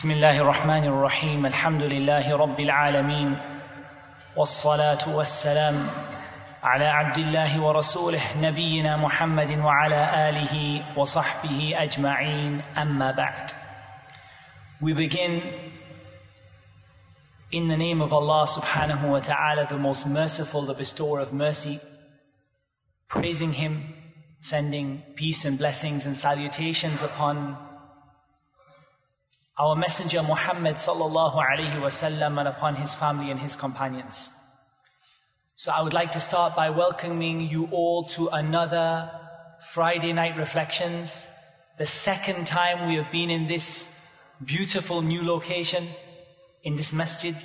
بسم الله الرحمن الرحيم الحمد لله رب العالمين والصلاه والسلام على عبد الله ورسوله نبينا محمد وعلى اله وصحبه اجمعين اما بعد We begin in the name of Allah subhanahu wa ta'ala, the most merciful, the bestower of mercy, praising Him, sending peace and blessings and salutations upon our Messenger Muhammad sallallahu alayhi wasallam and upon his family and his companions. So I would like to start by welcoming you all to another Friday night reflections, the second time we have been in this beautiful new location, in this masjid.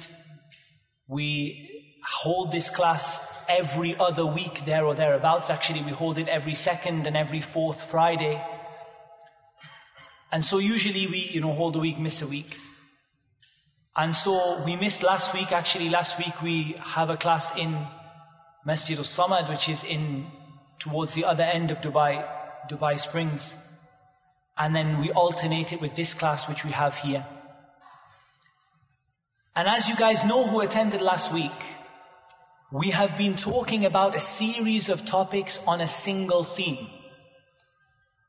We hold this class every other week there or thereabouts. Actually, we hold it every second and every fourth Friday. And so usually we, you know, hold a week, miss a week. And so we missed last week. Actually, last week we have a class in Masjid al-Samad, which is in towards the other end of Dubai, Dubai Springs. And then we alternate it with this class, which we have here. And as you guys know who attended last week, we have been talking about a series of topics on a single theme.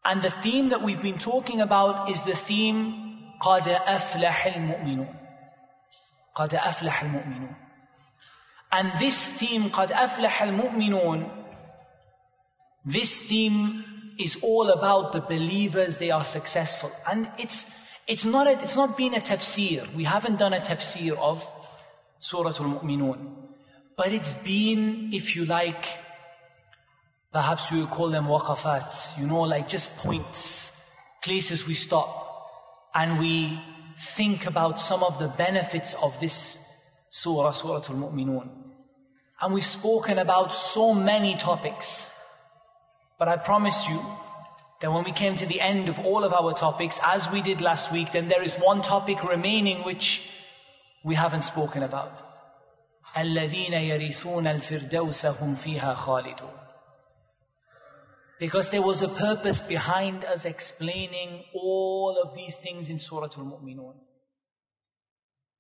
And the theme that we've been talking about is the theme قَدْ أَفْلَحَ الْمُؤْمِنُونَ قَدْ أَفْلَحَ الْمُؤْمِنُونَ And this theme, قَدْ أَفْلَحَ الْمُؤْمِنُونَ This theme is all about the believers, they are successful. And it's, it's, not a, it's not been a tafsir. We haven't done a tafsir of Surah Al-Mu'minun. But it's been, if you like, Perhaps we would call them waqafat, you know, like just points, places we stop and we think about some of the benefits of this surah, Surah Al-Mu'minun. And we've spoken about so many topics. But I promised you that when we came to the end of all of our topics, as we did last week, then there is one topic remaining which we haven't spoken about. الذين يرثون الفردوس هم فيها خالدون because there was a purpose behind us explaining all of these things in Surah Al Mu'minun.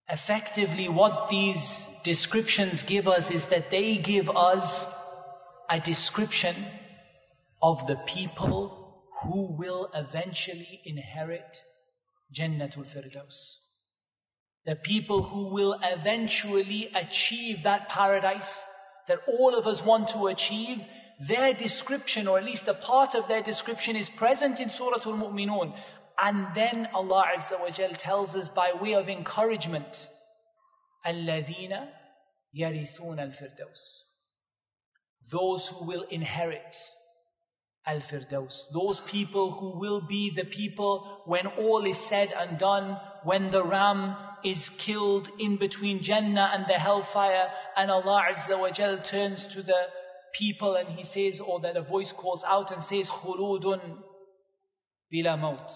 Effectively, what these descriptions give us is that they give us a description of the people who will eventually inherit Jannatul Firdaus. The people who will eventually achieve that paradise that all of us want to achieve their description, or at least a part of their description, is present in Surah Al Mu'minun. And then Allah Azza wa Jal tells us by way of encouragement, الَّذِينَ يَرِثُونَ الْفِرْدَوْسِ Those who will inherit Al-Firdaus. Those people who will be the people when all is said and done, when the ram is killed in between Jannah and the hellfire, and Allah Azza wa Jal turns to the people and he says, or that a voice calls out and says, khuludun bila maut.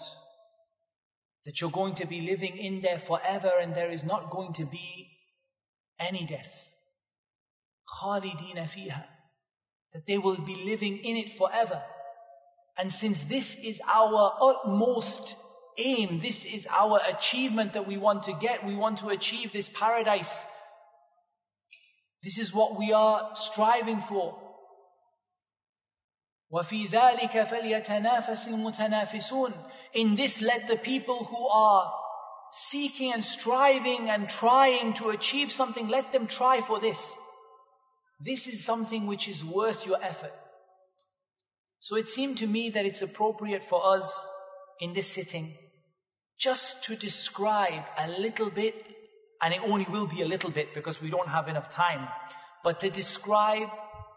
That you're going to be living in there forever and there is not going to be any death. Khalidina fiha. That they will be living in it forever. And since this is our utmost aim, this is our achievement that we want to get, we want to achieve this paradise. This is what we are striving for. وَفِي ذَلِكَ فَلْيَتَنَافَسِ الْمُتَنَافِسُونَ In this let the people who are seeking and striving and trying to achieve something, let them try for this. This is something which is worth your effort. So it seemed to me that it's appropriate for us in this sitting just to describe a little bit, and it only will be a little bit because we don't have enough time, but to describe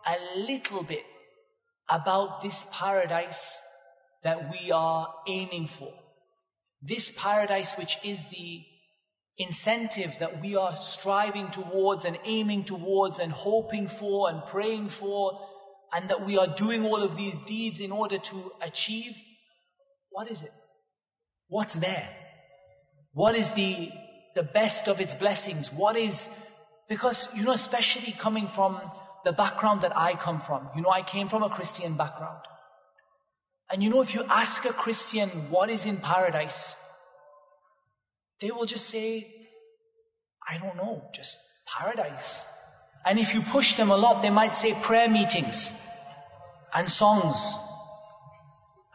a little bit about this paradise that we are aiming for. This paradise, which is the incentive that we are striving towards and aiming towards and hoping for and praying for, and that we are doing all of these deeds in order to achieve. What is it? What's there? What is the, the best of its blessings? What is, because, you know, especially coming from the background that I come from. You know, I came from a Christian background. And you know, if you ask a Christian what is in paradise, They will just say, I don't know, just paradise. And if you push them a lot, they might say prayer meetings and songs.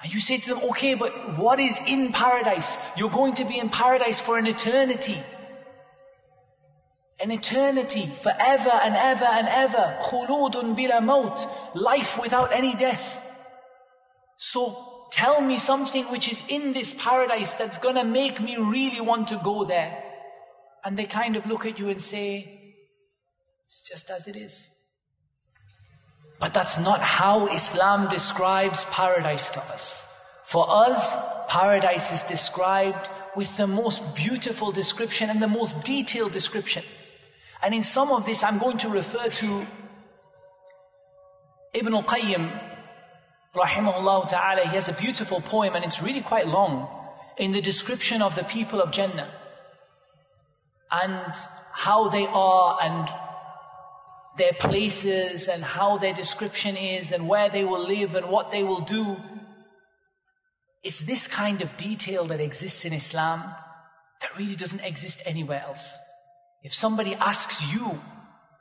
And you say to them, okay, but what is in paradise? You're going to be in paradise for an eternity. An eternity, forever and ever and ever. Khuludun bila maut. Life without any death. So tell me something which is in this paradise that's gonna make me really want to go there. And they kind of look at you and say, it's just as it is. But that's not how Islam describes paradise to us. For us, paradise is described with the most beautiful description and the most detailed description. And in some of this, I'm going to refer to Ibn al-Qayyim, rahimahullah ta'ala. He has a beautiful poem and it's really quite long in the description of the people of Jannah and how they are and their places and how their description is and where they will live and what they will do. It's this kind of detail that exists in Islam that really doesn't exist anywhere else. If somebody asks you,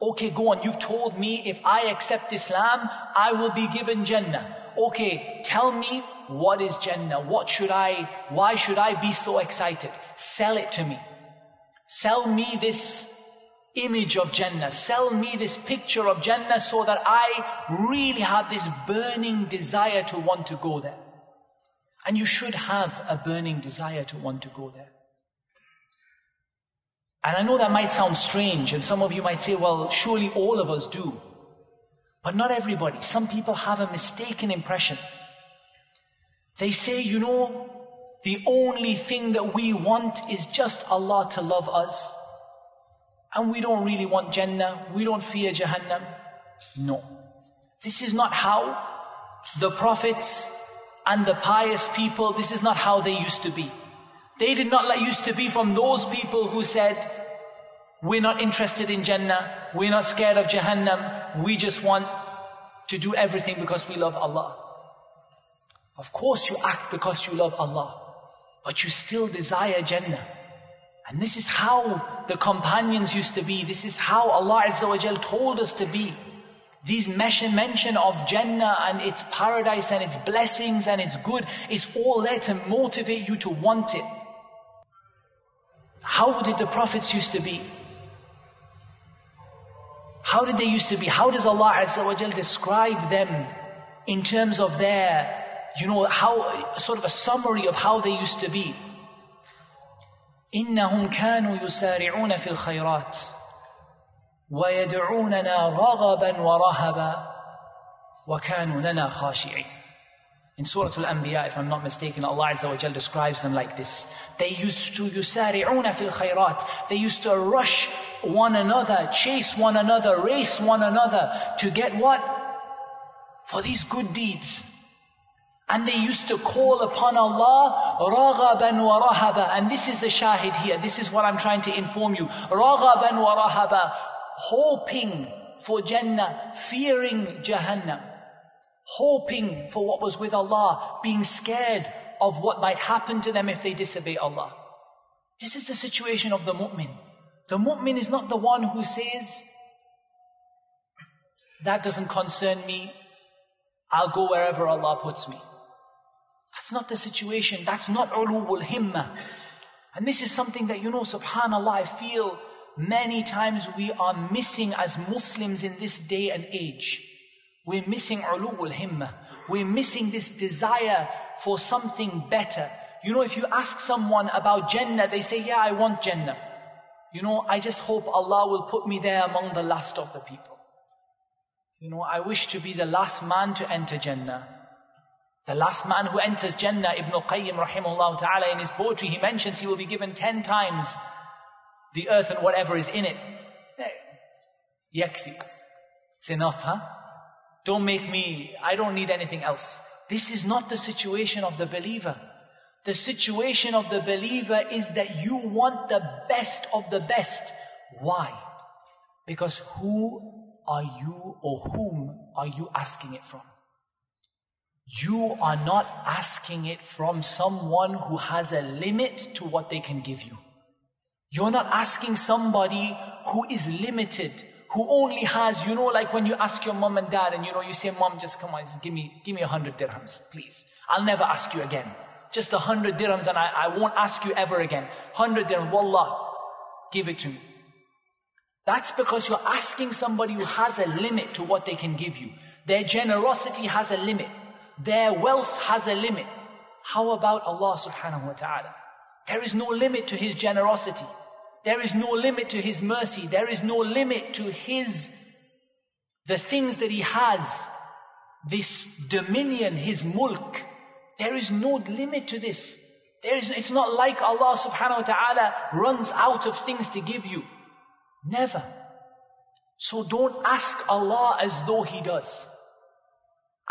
okay, go on, you've told me if I accept Islam, I will be given Jannah. Okay, tell me what is Jannah? What should I, why should I be so excited? Sell it to me. Sell me this image of Jannah. Sell me this picture of Jannah so that I really have this burning desire to want to go there. And you should have a burning desire to want to go there. And I know that might sound strange, and some of you might say, well, surely all of us do. But not everybody. Some people have a mistaken impression. They say, you know, the only thing that we want is just Allah to love us. And we don't really want Jannah. We don't fear Jahannam. No. This is not how the prophets and the pious people, this is not how they used to be. They did not like used to be from those people who said, we're not interested in Jannah, we're not scared of Jahannam, we just want to do everything because we love Allah. Of course you act because you love Allah, but you still desire Jannah. And this is how the companions used to be. This is how Allah Azza wa told us to be. These mention of Jannah and its paradise and its blessings and its good, it's all there to motivate you to want it. How did the prophets used to be? How did they used to be? How does Allah Azza wa Jal describe them in terms of their, you know, how, sort of a summary of how they used to be? إنهم كانوا يسارعون في الخيرات ويدعوننا رغبا ورهبا وكانوا لنا خاشعين In Surah Al-Anbiya, if I'm not mistaken, Allah Azza wa Jal describes them like this. They used to يسارعون في الخيرات. They used to rush one another, chase one another, race one another to get what? For these good deeds. And they used to call upon Allah raghaban wa rahaba. And this is the shahid here. This is what I'm trying to inform you. Raghaban wa rahaba. Hoping for Jannah, fearing Jahannam. Hoping for what was with Allah, being scared of what might happen to them if they disobey Allah. This is the situation of the mu'min. The mu'min is not the one who says, that doesn't concern me. I'll go wherever Allah puts me. That's not the situation. That's not ulul himma. And this is something that, you know, subhanAllah, I feel many times we are missing as Muslims in this day and age. We're missing ulul himma. We're missing this desire for something better. You know, if you ask someone about Jannah, they say, yeah, I want Jannah. You know, I just hope Allah will put me there among the last of the people. You know, I wish to be the last man to enter Jannah. The last man who enters Jannah, Ibn al-Qayyim rahimahullah ta'ala, in his poetry, he mentions he will be given ten times the earth and whatever is in it. Yakfi. It's enough, huh? Don't make me, I don't need anything else. This is not the situation of the believer. The situation of the believer is that you want the best of the best. Why? Because who are you or whom are you asking it from? You are not asking it from someone who has a limit to what they can give you. You're not asking somebody who is limited, who only has, you know, like when you ask your mom and dad and you know, you say, Mom, just come on, just give me, give me a hundred dirhams, please. I'll never ask you again. Just a hundred dirhams and I, I won't ask you ever again. Hundred dirhams, wallah, give it to me. That's because you're asking somebody who has a limit to what they can give you. Their generosity has a limit. Their wealth has a limit. How about Allah subhanahu wa ta'ala? There is no limit to His generosity. There is no limit to His mercy. There is no limit to His, the things that He has, this dominion, His mulk. There is no limit to this. There is, it's not like Allah subhanahu wa ta'ala runs out of things to give you. Never. So don't ask Allah as though He does.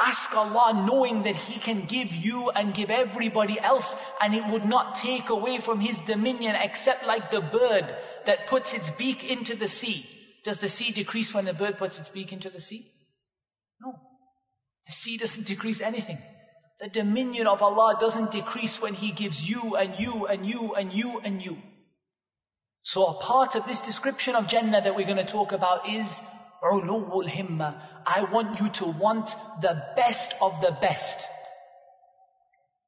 Ask Allah knowing that He can give you and give everybody else and it would not take away from His dominion except like the bird that puts its beak into the sea. Does the sea decrease when the bird puts its beak into the sea? No. The sea doesn't decrease anything. The dominion of Allah doesn't decrease when He gives you and you and you and you and you. So a part of this description of Jannah that we're going to talk about is ulul himma. I want you to want the best of the best.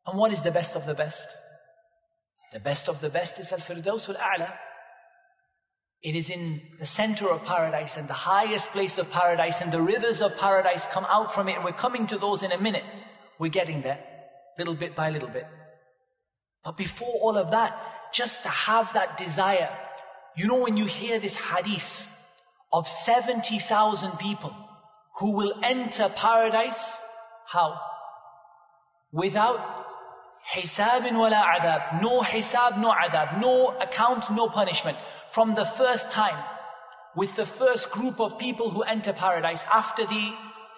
And what is the best of the best? The best of the best is Al-Firdaus al-A'la. It is in the center of paradise and the highest place of paradise and the rivers of paradise come out from it and we're coming to those in a minute. We're getting there, little bit by little bit. But before all of that, just to have that desire. You know, when you hear this hadith of 70,000 people who will enter paradise, how? Without hisab wala adhab. No hisab, no adhab. No account, no punishment. From the first time, with the first group of people who enter paradise after the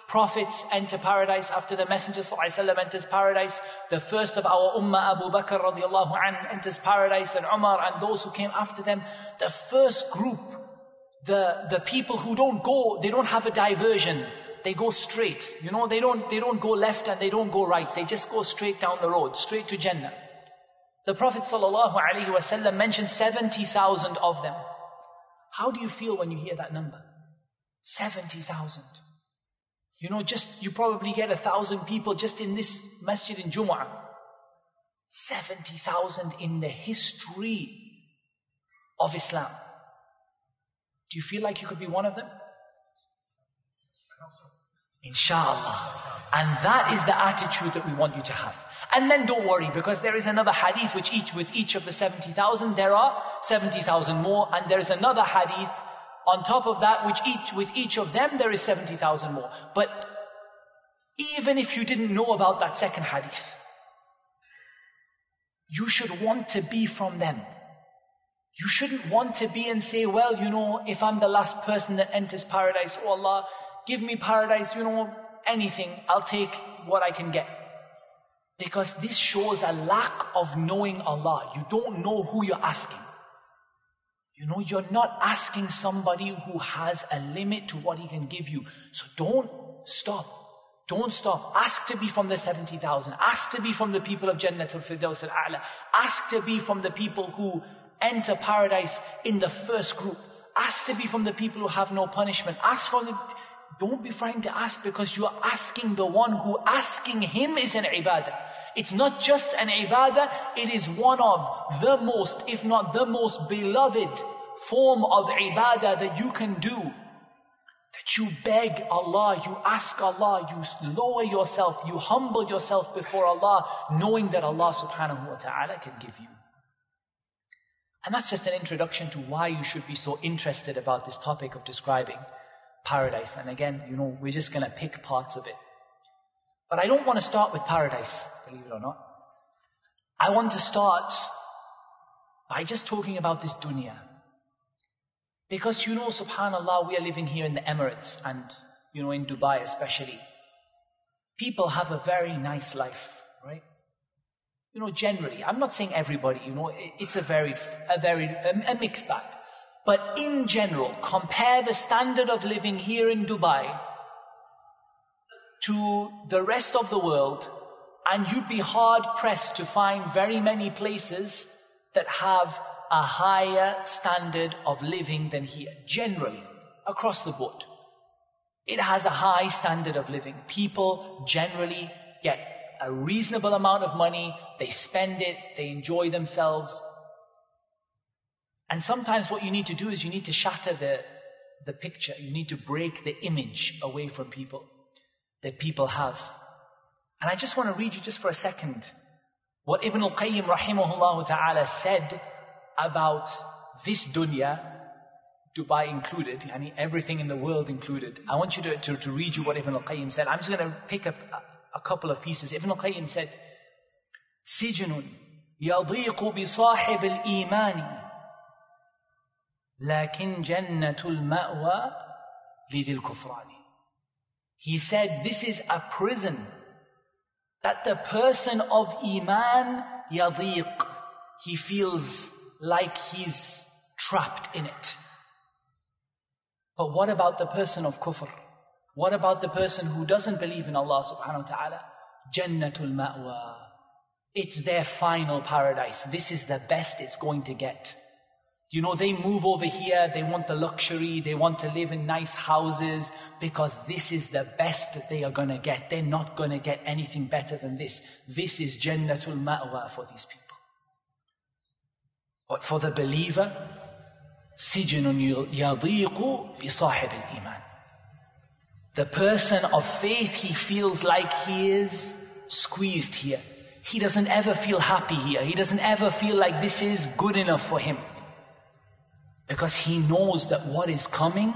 prophets enter paradise after the Messenger ﷺ enters paradise. The first of our Ummah, Abu Bakr radiallahu anh, enters paradise and Umar and those who came after them. The first group, the, the people who don't go, they don't have a diversion. They go straight. You know, they don't, they don't go left and they don't go right. They just go straight down the road, straight to Jannah. The Prophet ﷺ mentioned 70,000 of them. How do you feel when you hear that number? 70,000. You know, just, you probably get a thousand people just in this masjid in Jumu'ah. 70,000 in the history of Islam. Do you feel like you could be one of them? Inshallah. And that is the attitude that we want you to have. And then don't worry because there is another hadith which each, with each of the 70,000 there are 70,000 more and there is another hadith on top of that, which each, with each of them, there is 70,000 more. But even if you didn't know about that second hadith, you should want to be from them. You shouldn't want to be and say, well, you know, if I'm the last person that enters paradise, oh Allah, give me paradise, you know, anything, I'll take what I can get. Because this shows a lack of knowing Allah. You don't know who you're asking. You know, you're not asking somebody who has a limit to what he can give you. So don't stop. Don't stop. Ask to be from the 70,000. Ask to be from the people of Jannat al-Firdaus al-A'la. Ask to be from the people who enter paradise in the first group. Ask to be from the people who have no punishment. Ask for the, don't be frightened to ask because you're asking the one who asking him is an ibadah. It's not just an ibadah, it is one of the most, if not the most beloved form of ibadah that you can do. That you beg Allah, you ask Allah, you lower yourself, you humble yourself before Allah, knowing that Allah subhanahu wa ta'ala can give you. And that's just an introduction to why you should be so interested about this topic of describing paradise. And again, you know, we're just going to pick parts of it. But I don't want to start with paradise, believe it or not. I want to start by just talking about this dunya. Because you know, subhanAllah, we are living here in the Emirates and, you know, in Dubai especially. People have a very nice life? You know, generally, I'm not saying everybody, you know, it's a very, a very, a, mixed bag. But in general, compare the standard of living here in Dubai to the rest of the world, and you'd be hard pressed to find very many places that have a higher standard of living than here, generally, across the board. It has a high standard of living. People generally get a reasonable amount of money, they spend it, they enjoy themselves. And sometimes what you need to do is you need to shatter the, the picture. You need to break the image away from people that people have. And I just want to read you just for a second what Ibn al-Qayyim rahimahullah ta'ala said about this dunya, Dubai included, yani everything in the world included. I want you to, to, to read you what Ibn al-Qayyim said. I'm just going to pick up a, a couple of pieces. Ibn al-Qayyim said, سجن يضيق بصاحب الإيمان لكن جنة المأوى لذي الكفران. He said, this is a prison that the person of Iman yadiq, he feels like he's trapped in it. But what about the person of kufr? What about the person who doesn't believe in Allah subhanahu wa ta'ala? Jannatul ma'wa. It's their final paradise. This is the best it's going to get. You know, they move over here, they want the luxury, they want to live in nice houses because this is the best that they are going to get. They're not going to get anything better than this. This is Jannatul Ma'wa for these people. But for the believer, سجن يضيق بصاحب الإيمان. The person of faith, he feels like he is squeezed here. He doesn't ever feel happy here. He doesn't ever feel like this is good enough for him. Because he knows that what is coming,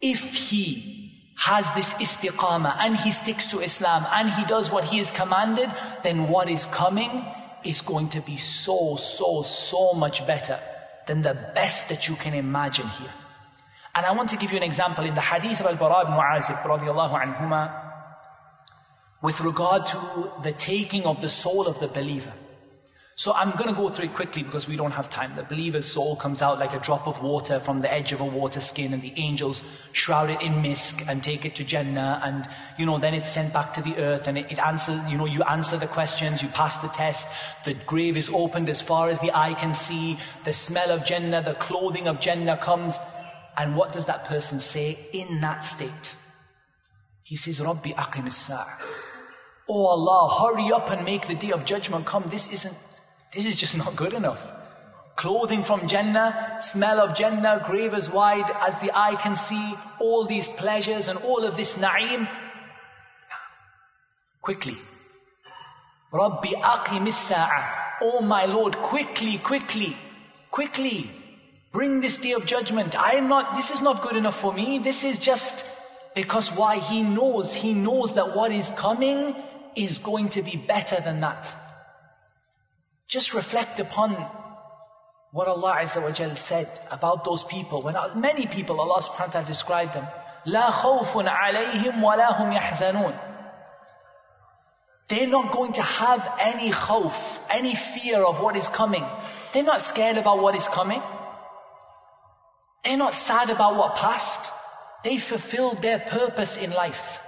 if he has this istiqamah and he sticks to Islam and he does what he is commanded, then what is coming is going to be so, so, so much better than the best that you can imagine here. And I want to give you an example in the hadith of Al-Bara ibn Azib with regard to the taking of the soul of the believer. So I'm going to go through it quickly because we don't have time. The believer's soul comes out like a drop of water from the edge of a water skin and the angels shroud it in misk and take it to Jannah and, you know, then it's sent back to the earth and it, it answers, you know, you answer the questions, you pass the test, the grave is opened as far as the eye can see, the smell of Jannah, the clothing of Jannah comes. And what does that person say in that state? He says, Rabbi aqim Oh Allah, hurry up and make the day of judgment come. This isn't this is just not good enough. Clothing from Jannah, smell of Jannah, grave as wide as the eye can see, all these pleasures and all of this na'im. Quickly. Rabbi aqim Oh my Lord, quickly, quickly, quickly. Bring this day of judgment. I am not, this is not good enough for me. This is just because why? He knows, he knows that what is coming is going to be better than that. Just reflect upon what Allah Azza wa Jal said about those people. When many people, Allah subhanahu wa ta'ala described them. لا خوف عليهم ولا هم يحزنون. They're not going to have any khawf, any fear of what is coming. They're not scared about what is coming. They're not sad about what passed. They fulfilled their purpose in life.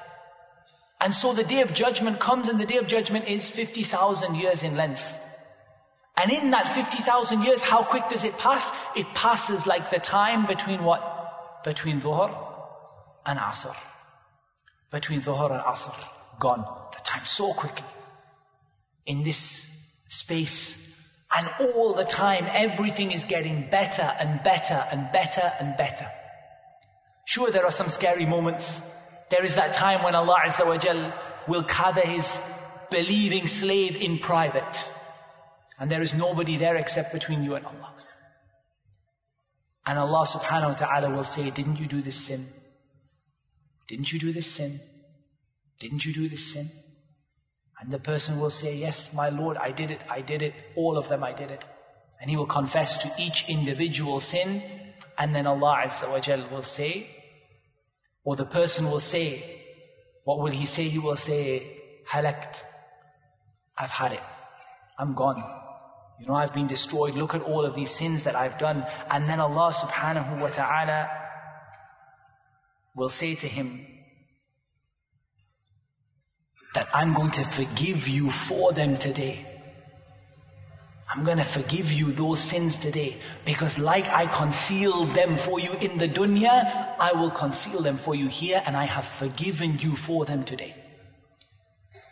And so the day of judgment comes, and the day of judgment is 50,000 years in length. And in that 50,000 years, how quick does it pass? It passes like the time between what? Between Dhuhr and Asr. Between Dhuhr and Asr. Gone. The time so quickly. In this space. And all the time, everything is getting better and better and better and better. Sure, there are some scary moments. There is that time when Allah will gather His believing slave in private. And there is nobody there except between you and Allah. And Allah subhanahu wa ta'ala will say, Didn't you do this sin? Didn't you do this sin? Didn't you do this sin? And the person will say, Yes, my Lord, I did it, I did it, all of them I did it. And he will confess to each individual sin, and then Allah Azza wa Jal will say, or the person will say, What will he say? He will say, Halakt, I've had it, I'm gone. You know, I've been destroyed. Look at all of these sins that I've done. And then Allah subhanahu wa ta'ala will say to him that I'm going to forgive you for them today. I'm going to forgive you those sins today because, like I concealed them for you in the dunya, I will conceal them for you here, and I have forgiven you for them today.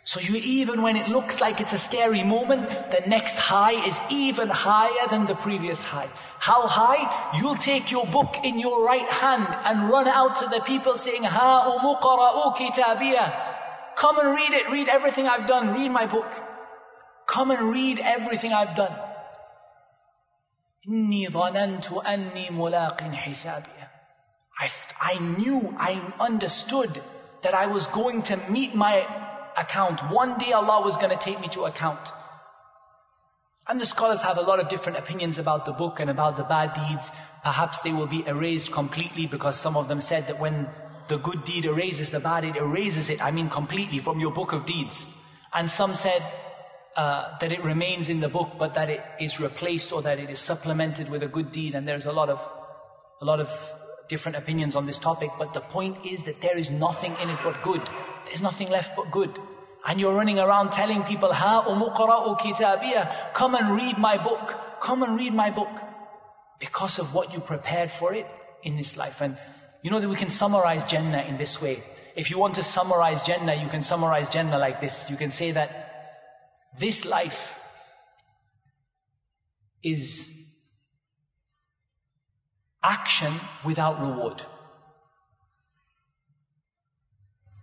So, you even when it looks like it's a scary moment, the next high is even higher than the previous high. How high? You'll take your book in your right hand and run out to the people saying, Ha umuqara'u kitabiyah. Come and read it, read everything I've done, read my book. Come and read everything I've done. إني ظننت أني ملاق حسابي. I, I knew, I understood that I was going to meet my account. One day Allah was going to take me to account. And the scholars have a lot of different opinions about the book and about the bad deeds. Perhaps they will be erased completely because some of them said that when the good deed erases the bad, it erases it, I mean completely, from your book of deeds. And some said uh, that it remains in the book, but that it is replaced or that it is supplemented with a good deed. And there's a lot of, a lot of different opinions on this topic. But the point is that there is nothing in it but good. There's nothing left but good. And you're running around telling people, Ha umuqra'u kitabiyah, come and read my book. Come and read my book. Because of what you prepared for it in this life. And you know that we can summarize Jannah in this way. If you want to summarize Jannah, you can summarize Jannah like this. You can say that this life is action without reward.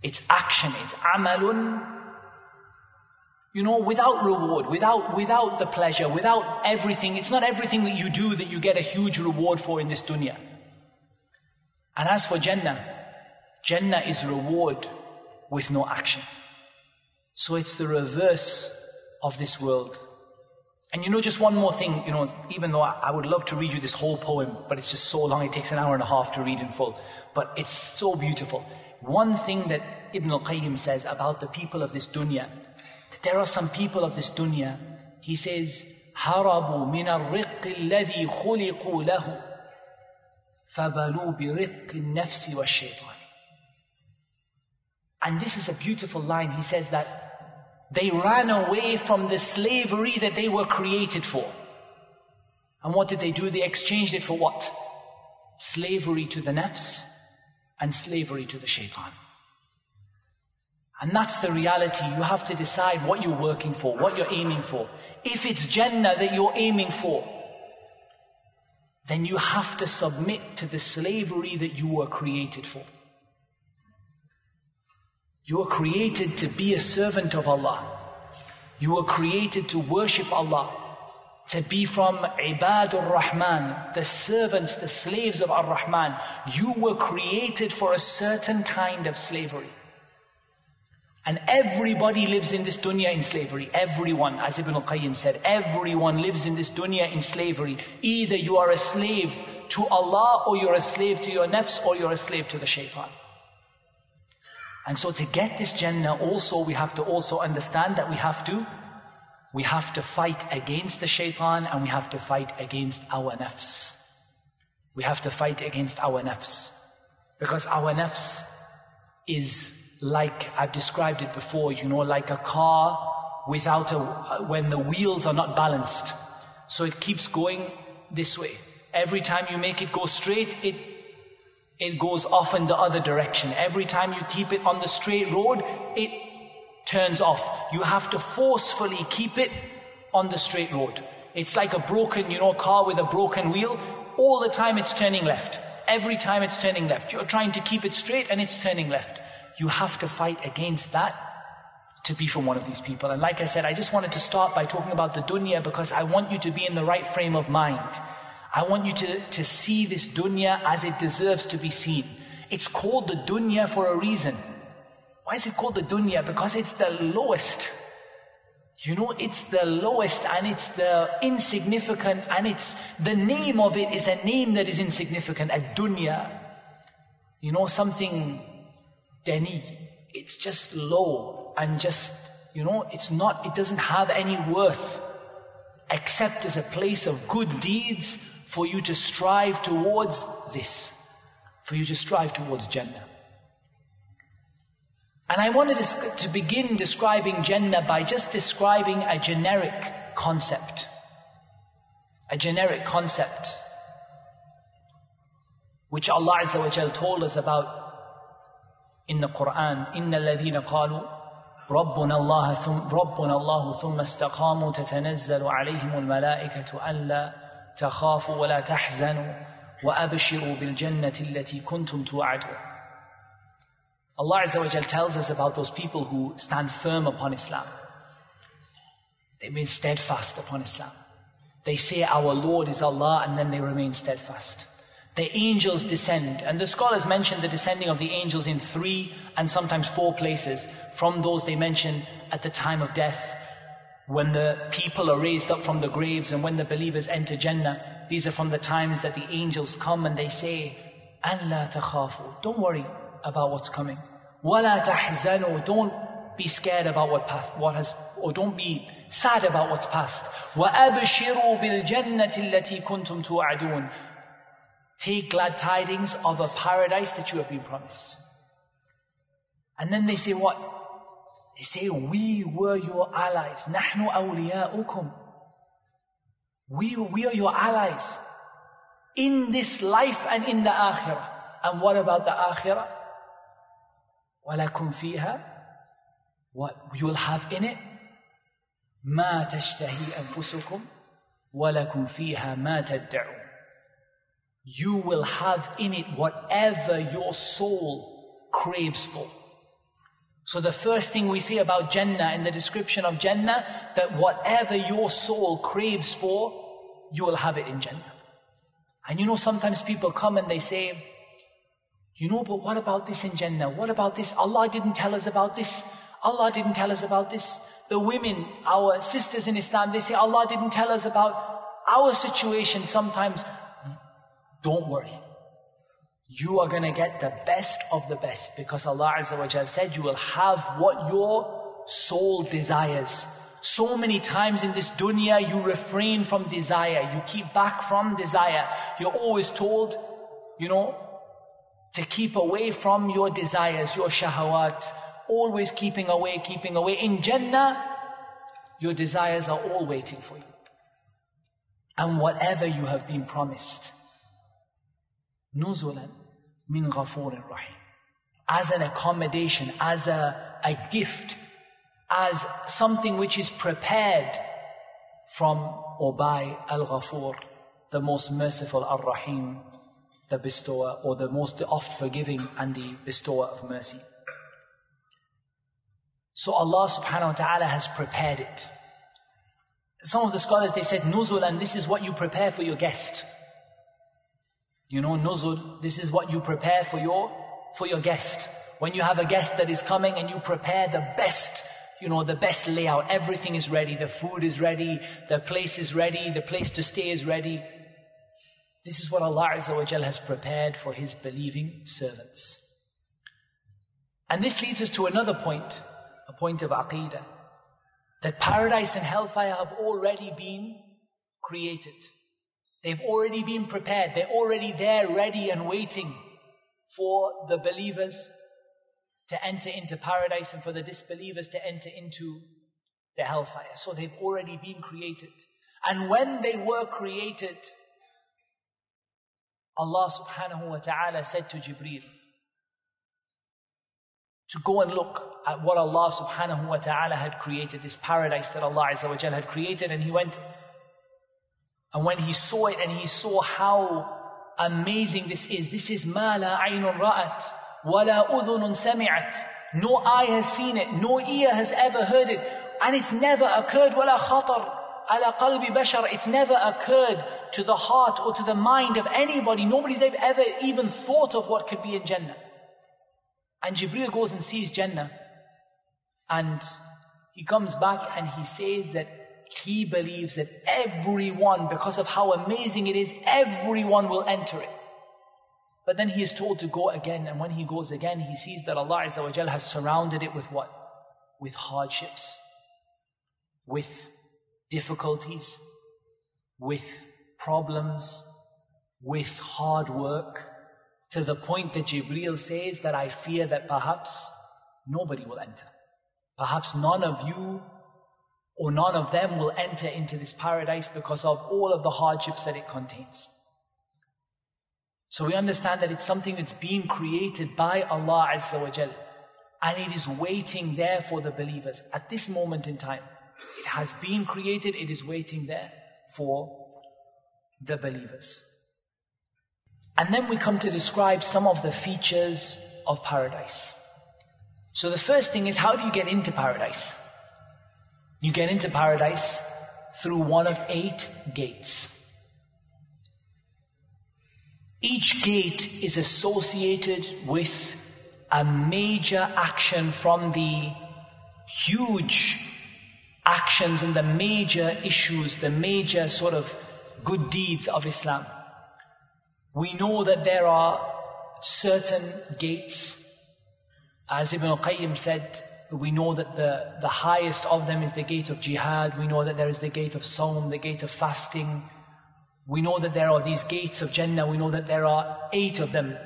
It's action, it's amalun, you know, without reward, without, without the pleasure, without everything. It's not everything that you do that you get a huge reward for in this dunya. And as for Jannah, Jannah is reward with no action. So it's the reverse of this world. And you know, just one more thing, you know, even though I, would love to read you this whole poem, but it's just so long, it takes an hour and a half to read in full. But it's so beautiful. One thing that Ibn al-Qayyim says about the people of this dunya, that there are some people of this dunya, he says, هربوا من الرق الذي خلقوا له فبلوا برق النفس والشيطان. And this is a beautiful line. He says that they ran away from the slavery that they were created for. And what did they do? They exchanged it for what? Slavery to the nafs and slavery to the shaitan. And that's the reality. You have to decide what you're working for, what you're aiming for. If it's Jannah that you're aiming for, then you have to submit to the slavery that you were created for. You were created to be a servant of Allah. You were created to worship Allah, to be from Ibadur Rahman, the servants, the slaves of Ar Rahman. You were created for a certain kind of slavery. And everybody lives in this dunya in slavery. Everyone, as Ibn al-Qayyim said, everyone lives in this dunya in slavery. Either you are a slave to Allah, or you're a slave to your nafs, or you're a slave to the shaitan. And so to get this Jannah also, we have to also understand that we have to, we have to fight against the shaitan and we have to fight against our nafs. We have to fight against our nafs. Because our nafs is like, I've described it before, you know, like a car without a, when the wheels are not balanced. So it keeps going this way. Every time you make it go straight, it it goes off in the other direction. Every time you keep it on the straight road, it turns off. You have to forcefully keep it on the straight road. It's like a broken, you know, car with a broken wheel. All the time it's turning left. Every time it's turning left. You're trying to keep it straight and it's turning left. You have to fight against that to be from one of these people. And like I said, I just wanted to start by talking about the dunya because I want you to be in the right frame of mind. I want you to, to see this dunya as it deserves to be seen. It's called the dunya for a reason. Why is it called the dunya? Because it's the lowest. You know, it's the lowest and it's the insignificant and it's the name of it is a name that is insignificant, a dunya. You know, something deni. It's just low and just, you know, it's not, it doesn't have any worth except as a place of good deeds for you to strive towards this, for you to strive towards Jannah. And I wanted to begin describing Jannah by just describing a generic concept. a generic concept which Allah told us about the Quran. إِنَّ الَّذِينَ قَالُوا ربنا الله ثم ربنا الله ثم استقاموا تتنزل عليهم الملائكة ألا تخافوا ولا تحزنوا وأبشروا بالجنة التي كنتم توعدون Allah Azza wa Jal tells us about those people who stand firm upon Islam. They remain steadfast upon Islam. They say our Lord is Allah and then they remain steadfast. The angels descend, and the scholars mention the descending of the angels in three and sometimes four places. From those they mention at the time of death, when the people are raised up from the graves and when the believers enter Jannah. These are from the times that the angels come and they say, Allah takhafu. Don't worry about what's coming. Wala tahzanu. Don't be scared about what past, what has, or don't be sad about what's past. وَأَبْشِرُوا بِالْجَنَّةِ الَّتِي كُنْتُمْ تُوعَدُونَ Take glad tidings of a paradise that you have been promised. And then they say what? They say, we were your allies. نَحْنُ أَوْلِيَاؤُكُمْ we, we are your allies in this life and in the akhirah. And what about the akhirah? وَلَكُمْ فِيهَا What you will have in it? ما تشتهي أنفسكم ولكم فيها ما تدعون you will have in it whatever your soul craves for. So the first thing we say about Jannah in the description of Jannah, that whatever your soul craves for, you will have it in Jannah. And you know, sometimes people come and they say, you know, but what about this in Jannah? What about this? Allah didn't tell us about this. Allah didn't tell us about this. The women, our sisters in Islam, they say, Allah didn't tell us about our situation sometimes don't worry. You are going to get the best of the best because Allah Azza wa said you will have what your soul desires. So many times in this dunya you refrain from desire, you keep back from desire. You're always told, you know, to keep away from your desires, your shahawat, always keeping away, keeping away. In Jannah, your desires are all waiting for you. And whatever you have been promised, nuzulan min ghafurir rahim. As an accommodation, as a, a gift, as something which is prepared from or by Al-Ghafur, the most merciful Ar-Rahim, the bestower or the most oft forgiving and the bestower of mercy. So Allah subhanahu wa ta'ala has prepared it. Some of the scholars they said nuzul and this is what you prepare for your guest. You know, nuzul, this is what you prepare for your, for your guest. When you have a guest that is coming and you prepare the best, you know, the best layout, everything is ready, the food is ready, the place is ready, the place to stay is ready. This is what Allah Azza has prepared for His believing servants. And this leads us to another point, a point of aqidah, that paradise and hellfire have already been created. They've already been prepared. They're already there, ready and waiting for the believers to enter into paradise and for the disbelievers to enter into the hellfire. So they've already been created. And when they were created, Allah subhanahu wa ta'ala said to Jibreel to go and look at what Allah subhanahu wa ta'ala had created, this paradise that Allah had created, and he went and when he saw it and he saw how amazing this is, this is ma la aynun ra'at, wa la udhunun sami'at. No eye has seen it, no ear has ever heard it, and it's never occurred, wala khatar ala qalbi bashar. It's never occurred to the heart or to the mind of anybody. Nobody's ever even thought of what could be in Jannah. And Jibril goes and sees Jannah. And he comes back and he says that he believes that everyone, because of how amazing it is, everyone will enter it. But then he is told to go again, and when he goes again, he sees that Allah has surrounded it with what? With hardships, with difficulties, with problems, with hard work, to the point that Jibreel says that I fear that perhaps nobody will enter. Perhaps none of you or none of them will enter into this paradise because of all of the hardships that it contains. So we understand that it's something that's being created by Allah Azza wa Jal, and it is waiting there for the believers at this moment in time. It has been created, it is waiting there for the believers. And then we come to describe some of the features of paradise. So the first thing is how do you get into paradise? You get into paradise through one of eight gates. Each gate is associated with a major action from the huge actions and the major issues, the major sort of good deeds of Islam. We know that there are certain gates. As Ibn al-Qayyim said, we know that the, the highest of them is the gate of jihad. We know that there is the gate of sawm, the gate of fasting. We know that there are these gates of Jannah. We know that there are eight of them.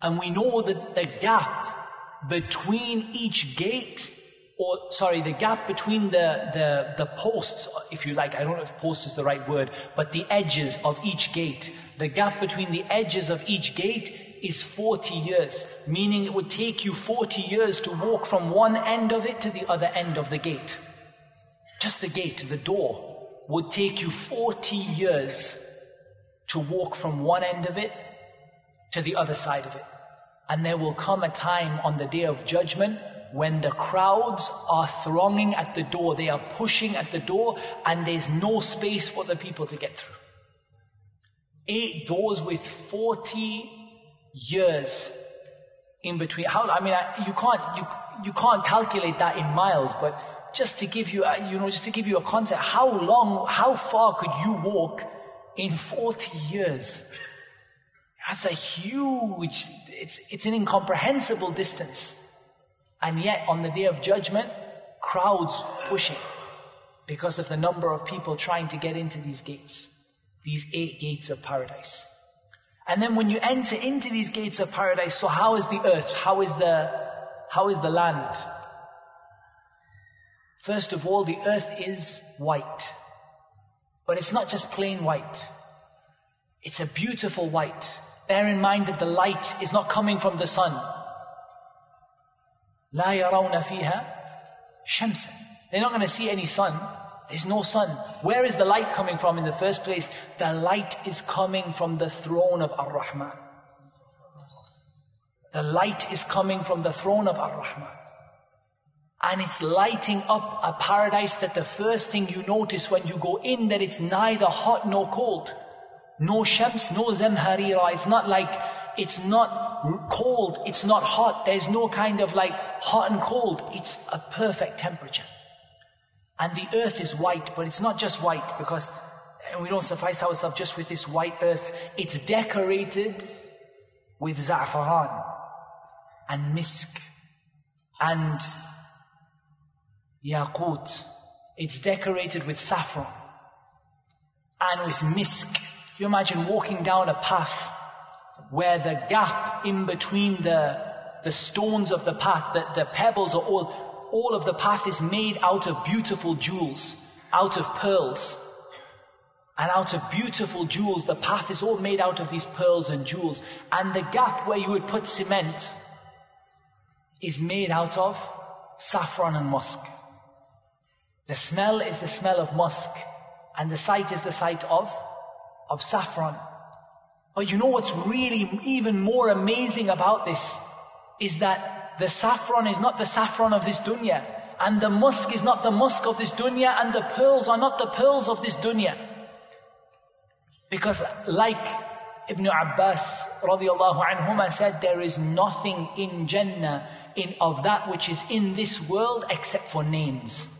And we know that the gap between each gate or sorry, the gap between the, the, the posts, if you like, I don't know if post is the right word, but the edges of each gate, the gap between the edges of each gate is 40 years, meaning it would take you 40 years to walk from one end of it to the other end of the gate. Just the gate, the door, would take you 40 years to walk from one end of it to the other side of it. And there will come a time on the day of judgment when the crowds are thronging at the door, they are pushing at the door, and there's no space for the people to get through. Eight doors with 40 years in between. How, I mean, I, you can't, you, you can't calculate that in miles, but just to give you, a, you know, just to give you a concept, how long, how far could you walk in 40 years? That's a huge, it's, it's an incomprehensible distance. And yet, on the day of judgment, crowds pushing because of the number of people trying to get into these gates, these eight gates of paradise. And then when you enter into these gates of paradise, so how is the earth? How is the, how is the land? First of all, the earth is white. But it's not just plain white. It's a beautiful white. Bear in mind that the light is not coming from the sun. لا يرون فيها شمسا They're not going to see any sun. There's no sun. Where is the light coming from in the first place? The light is coming from the throne of Ar-Rahman. The light is coming from the throne of Ar-Rahman. And it's lighting up a paradise that the first thing you notice when you go in that it's neither hot nor cold. No shams, no zamharira. It's not like it's not cold, it's not hot, there's no kind of like hot and cold, it's a perfect temperature. And the earth is white, but it's not just white because we don't suffice ourselves just with this white earth. It's decorated with za'faran and misk and yaqut. It's decorated with saffron and with misk. You imagine walking down a path where the gap in between the, the stones of the path, the, the pebbles are all, all of the path is made out of beautiful jewels, out of pearls. And out of beautiful jewels, the path is all made out of these pearls and jewels. And the gap where you would put cement is made out of saffron and musk. The smell is the smell of musk, and the sight is the sight of, of saffron. But you know what's really even more amazing about this is that the saffron is not the saffron of this dunya, and the musk is not the musk of this dunya, and the pearls are not the pearls of this dunya. Because, like Ibn Abbas radiallahu anhuma said, there is nothing in Jannah in, of that which is in this world except for names.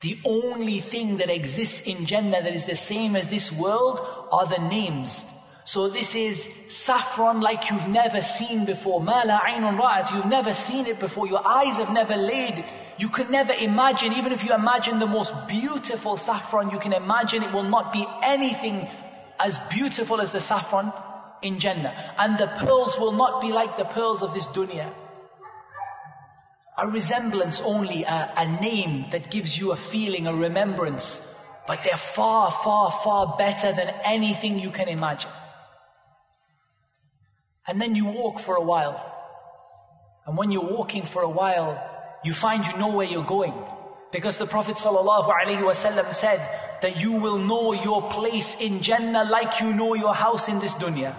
The only thing that exists in Jannah that is the same as this world are the names. So this is saffron like you've never seen before. Mala aynun ra'at. You've never seen it before. Your eyes have never laid. You could never imagine, even if you imagine the most beautiful saffron, you can imagine it will not be anything as beautiful as the saffron in Jannah. And the pearls will not be like the pearls of this dunya. a resemblance only, a, a name that gives you a feeling, a remembrance. But they're far, far, far better than anything you can imagine. And then you walk for a while. And when you're walking for a while, you find you know where you're going. Because the Prophet ﷺ said that you will know your place in Jannah like you know your house in this dunya.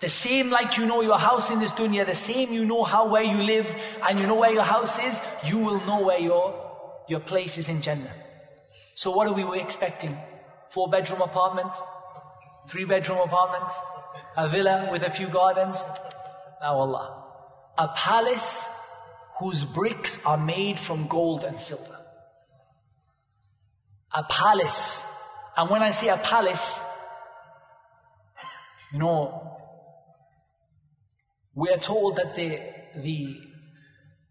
The same like you know your house in this dunya, the same you know how where you live and you know where your house is, you will know where your, your place is in Jannah. So what are we expecting? Four bedroom apartment? Three bedroom apartment? A villa with a few gardens? Now Allah. A palace whose bricks are made from gold and silver. A palace. And when I say a palace, you know, we are told that the, the,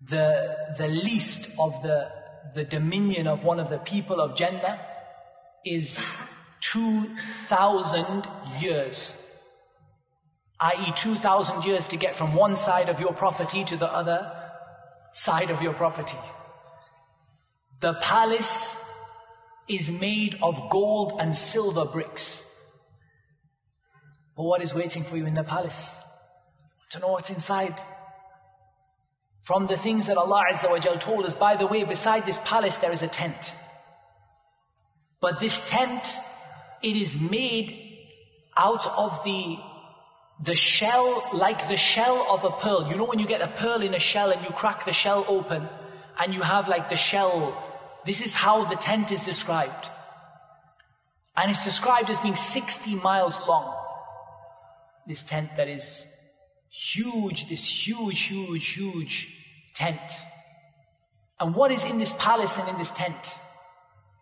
the, the least of the, the dominion of one of the people of Jannah is 2,000 years. I.e., 2,000 years to get from one side of your property to the other side of your property. The palace is made of gold and silver bricks. But what is waiting for you in the palace? to know what's inside. From the things that Allah Azza wa Jal told us, by the way, beside this palace there is a tent. But this tent, it is made out of the, the shell, like the shell of a pearl. You know when you get a pearl in a shell and you crack the shell open and you have like the shell. This is how the tent is described. And it's described as being 60 miles long. This tent that is huge, this huge, huge, huge tent. And what is in this palace and in this tent?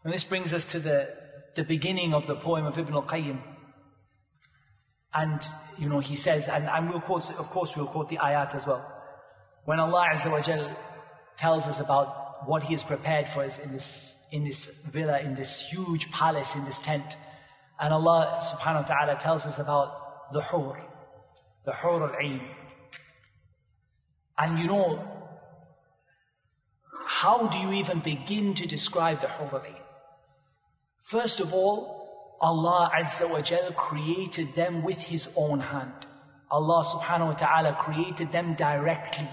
And this brings us to the, the beginning of the poem of Ibn al-Qayyim. And, you know, he says, and, and we'll quote, of course we'll quote the ayat as well. When Allah Azza wa Jal tells us about what He has prepared for us in this, in this villa, in this huge palace, in this tent. And Allah subhanahu wa ta'ala tells us about the hur the Hur al-Ain. And you know, how do you even begin to describe the Hur al-Ain? First of all, Allah Azza wa Jal created them with His own hand. Allah subhanahu wa ta'ala created them directly.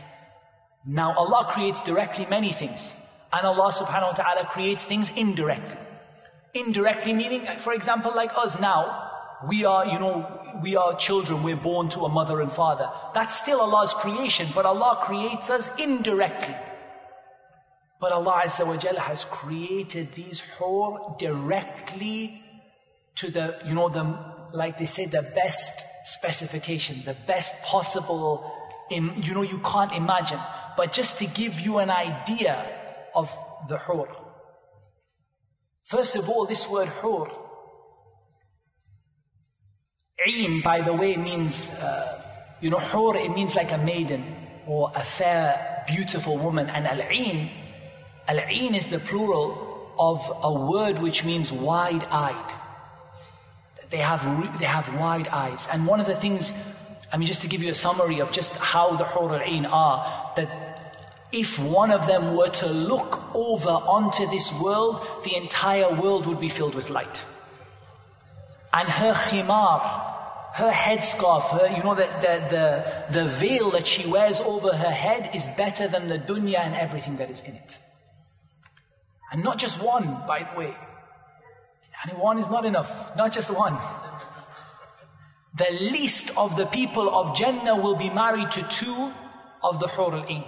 Now Allah creates directly many things. And Allah subhanahu wa ta'ala creates things indirectly. Indirectly meaning, for example, like us now, we are, you know, we are children, we're born to a mother and father. That's still Allah's creation, but Allah creates us indirectly. But Allah Azza wa Jalla has created these hur directly to the, you know, the, like they say, the best specification, the best possible, you know, you can't imagine. But just to give you an idea of the hur. First of all, this word hur, Ain, by the way, means, uh, you know, hur, it means like a maiden or a fair, beautiful woman. And al-ain, al-ain is the plural of a word which means wide-eyed. They have, they have wide eyes. And one of the things, I mean, just to give you a summary of just how the hur are, that if one of them were to look over onto this world, the entire world would be filled with light. And her khimar, her headscarf, her, you know, the, the, the, the veil that she wears over her head is better than the dunya and everything that is in it. And not just one, by the way. And one is not enough, not just one. The least of the people of Jannah will be married to two of the Hur al-Ain.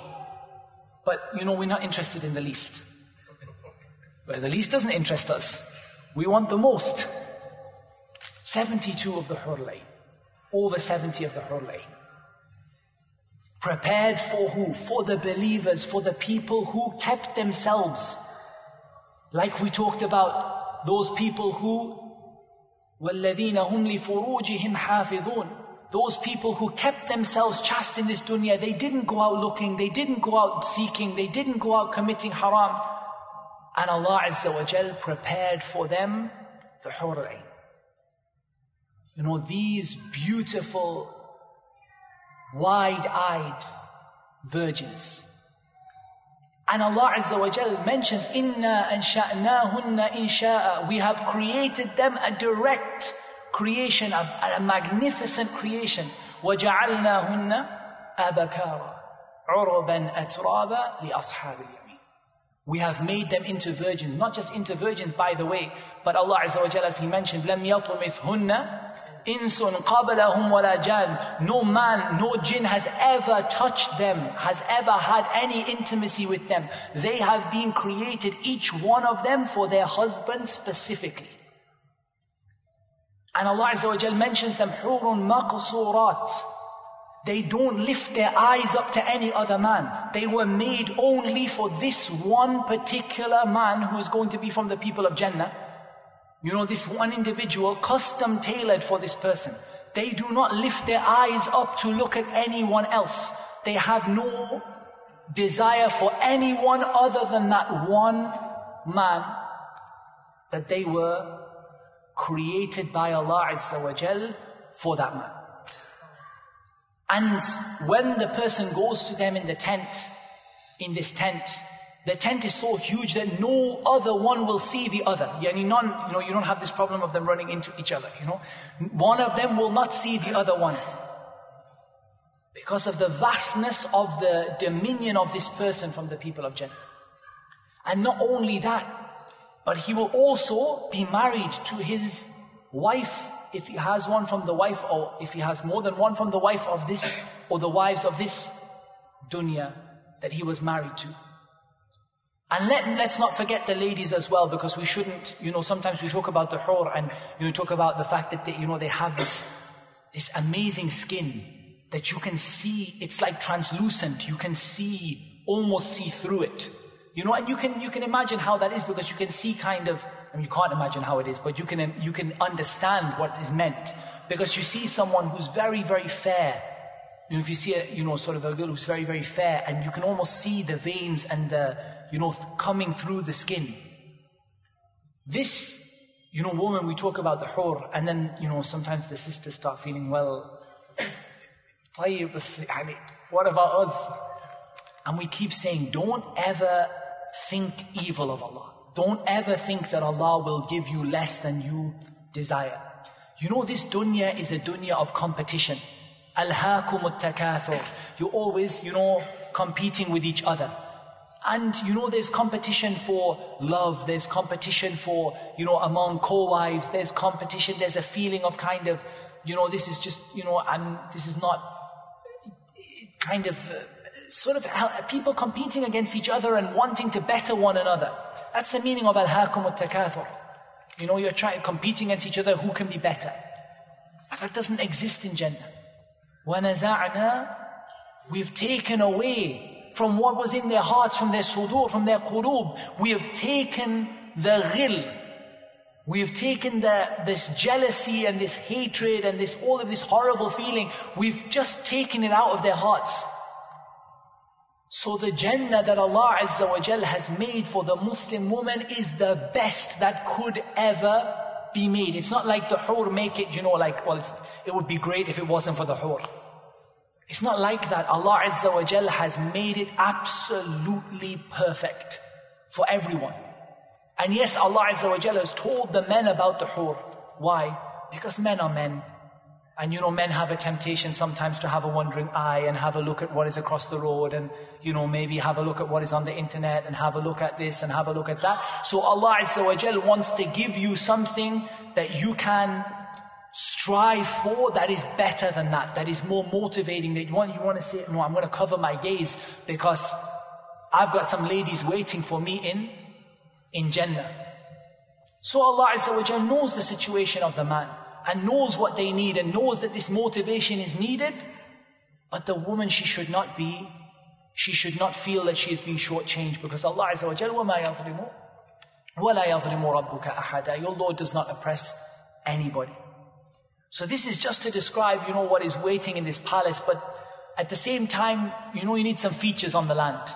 But, you know, we're not interested in the least. Well, the least doesn't interest us. We want the most. 72 of the Hur al-Ain over 70 of the Hur al-Ain. Prepared for who? For the believers, for the people who kept themselves. Like we talked about, those people who وَالَّذِينَ هُمْ لِفُرُوجِهِمْ حَافِظُونَ Those people who kept themselves chaste in this dunya, they didn't go out looking, they didn't go out seeking, they didn't go out committing haram. And Allah Azza wa Jal prepared for them the Hur al-Ain. You know, these beautiful, wide eyed virgins. And Allah Azza wa Jal mentions, Inna ansha'nahunna insha'a. We have created them a direct creation, a, a magnificent creation. وَجَعَلْنَاهُنَّ أَبَكَارًا عُرُبًا أَتْرَابًا لِأَصْحَابِ الْيَمِينِ We have made them into virgins, not just into virgins by the way, but Allah Azza wa Jal as He mentioned, لَمْ يَطْمِثْهُنَّ insun qabalahum wala jan. No man, no jinn has ever touched them, has ever had any intimacy with them. They have been created, each one of them, for their husband specifically. And Allah mentions them, hurun maqsurat. They don't lift their eyes up to any other man. They were made only for this one particular man who is going to be from the people of Jannah. You know, this one individual, custom tailored for this person. They do not lift their eyes up to look at anyone else. They have no desire for anyone other than that one man that they were created by Allah Azza wa Jal for that man. And when the person goes to them in the tent, in this tent, the tent is so huge that no other one will see the other. Yani none, you know, you don't have this problem of them running into each other, you know. One of them will not see the other one. Because of the vastness of the dominion of this person from the people of Jannah. And not only that, but he will also be married to his wife if he has one from the wife, or if he has more than one from the wife of this, or the wives of this dunya that he was married to. And let, let's not forget the ladies as well, because we shouldn't, you know, sometimes we talk about the hur and you know, talk about the fact that they, you know, they have this, this amazing skin that you can see, it's like translucent. You can see, almost see through it. You know, and you can, you can imagine how that is because you can see kind of, I mean, you can't imagine how it is, but you can, you can understand what is meant. Because you see someone who's very, very fair. You know, if you see a, you know, sort of a girl who's very, very fair, and you can almost see the veins and the, you know, coming through the skin. This, you know, woman, we talk about the hur, and then, you know, sometimes the sisters start feeling, well, what about us? And we keep saying, don't ever think evil of Allah. Don't ever think that Allah will give you less than you desire. You know, this dunya is a dunya of competition. Alhaakum takathur. You're always, you know, competing with each other. And you know, there's competition for love, there's competition for, you know, among co wives, there's competition, there's a feeling of kind of, you know, this is just, you know, and this is not kind of uh, sort of people competing against each other and wanting to better one another. That's the meaning of al-hakum al-takathur. You know, you're trying competing against each other, who can be better? But that doesn't exist in Jannah. وَنَزَعْنَا We've taken away from what was in their hearts, from their sudur, from their qulub. We have taken the ghil. We have taken the, this jealousy and this hatred and this all of this horrible feeling. We've just taken it out of their hearts. So the Jannah that Allah Azza wa Jal has made for the Muslim woman is the best that could ever be made. It's not like the hur make it, you know, like, well, it would be great if it wasn't for the hur. It's not like that. Allah Azza wa Jal has made it absolutely perfect for everyone. And yes, Allah Azza wa Jal has told the men about the hur. Why? Because men are men. And you know, men have a temptation sometimes to have a wandering eye and have a look at what is across the road and, you know, maybe have a look at what is on the internet and have a look at this and have a look at that. So Allah Azza wa Jal wants to give you something that you can strive for that is better than that, that is more motivating, that you want, you want to say, no, I'm going to cover my gaze because I've got some ladies waiting for me in, in Jannah. So Allah Azza wa Jal knows the situation of the man and knows what they need and knows that this motivation is needed. But the woman, she should not be, she should not feel that she is being shortchanged because Allah Azza wa Jal, وَمَا يَظْلِمُ وَلَا يَظْلِمُ رَبُّكَ أَحَدًا Your Lord does not oppress anybody. So this is just to describe, you know, what is waiting in this palace, but at the same time, you know, you need some features on the land.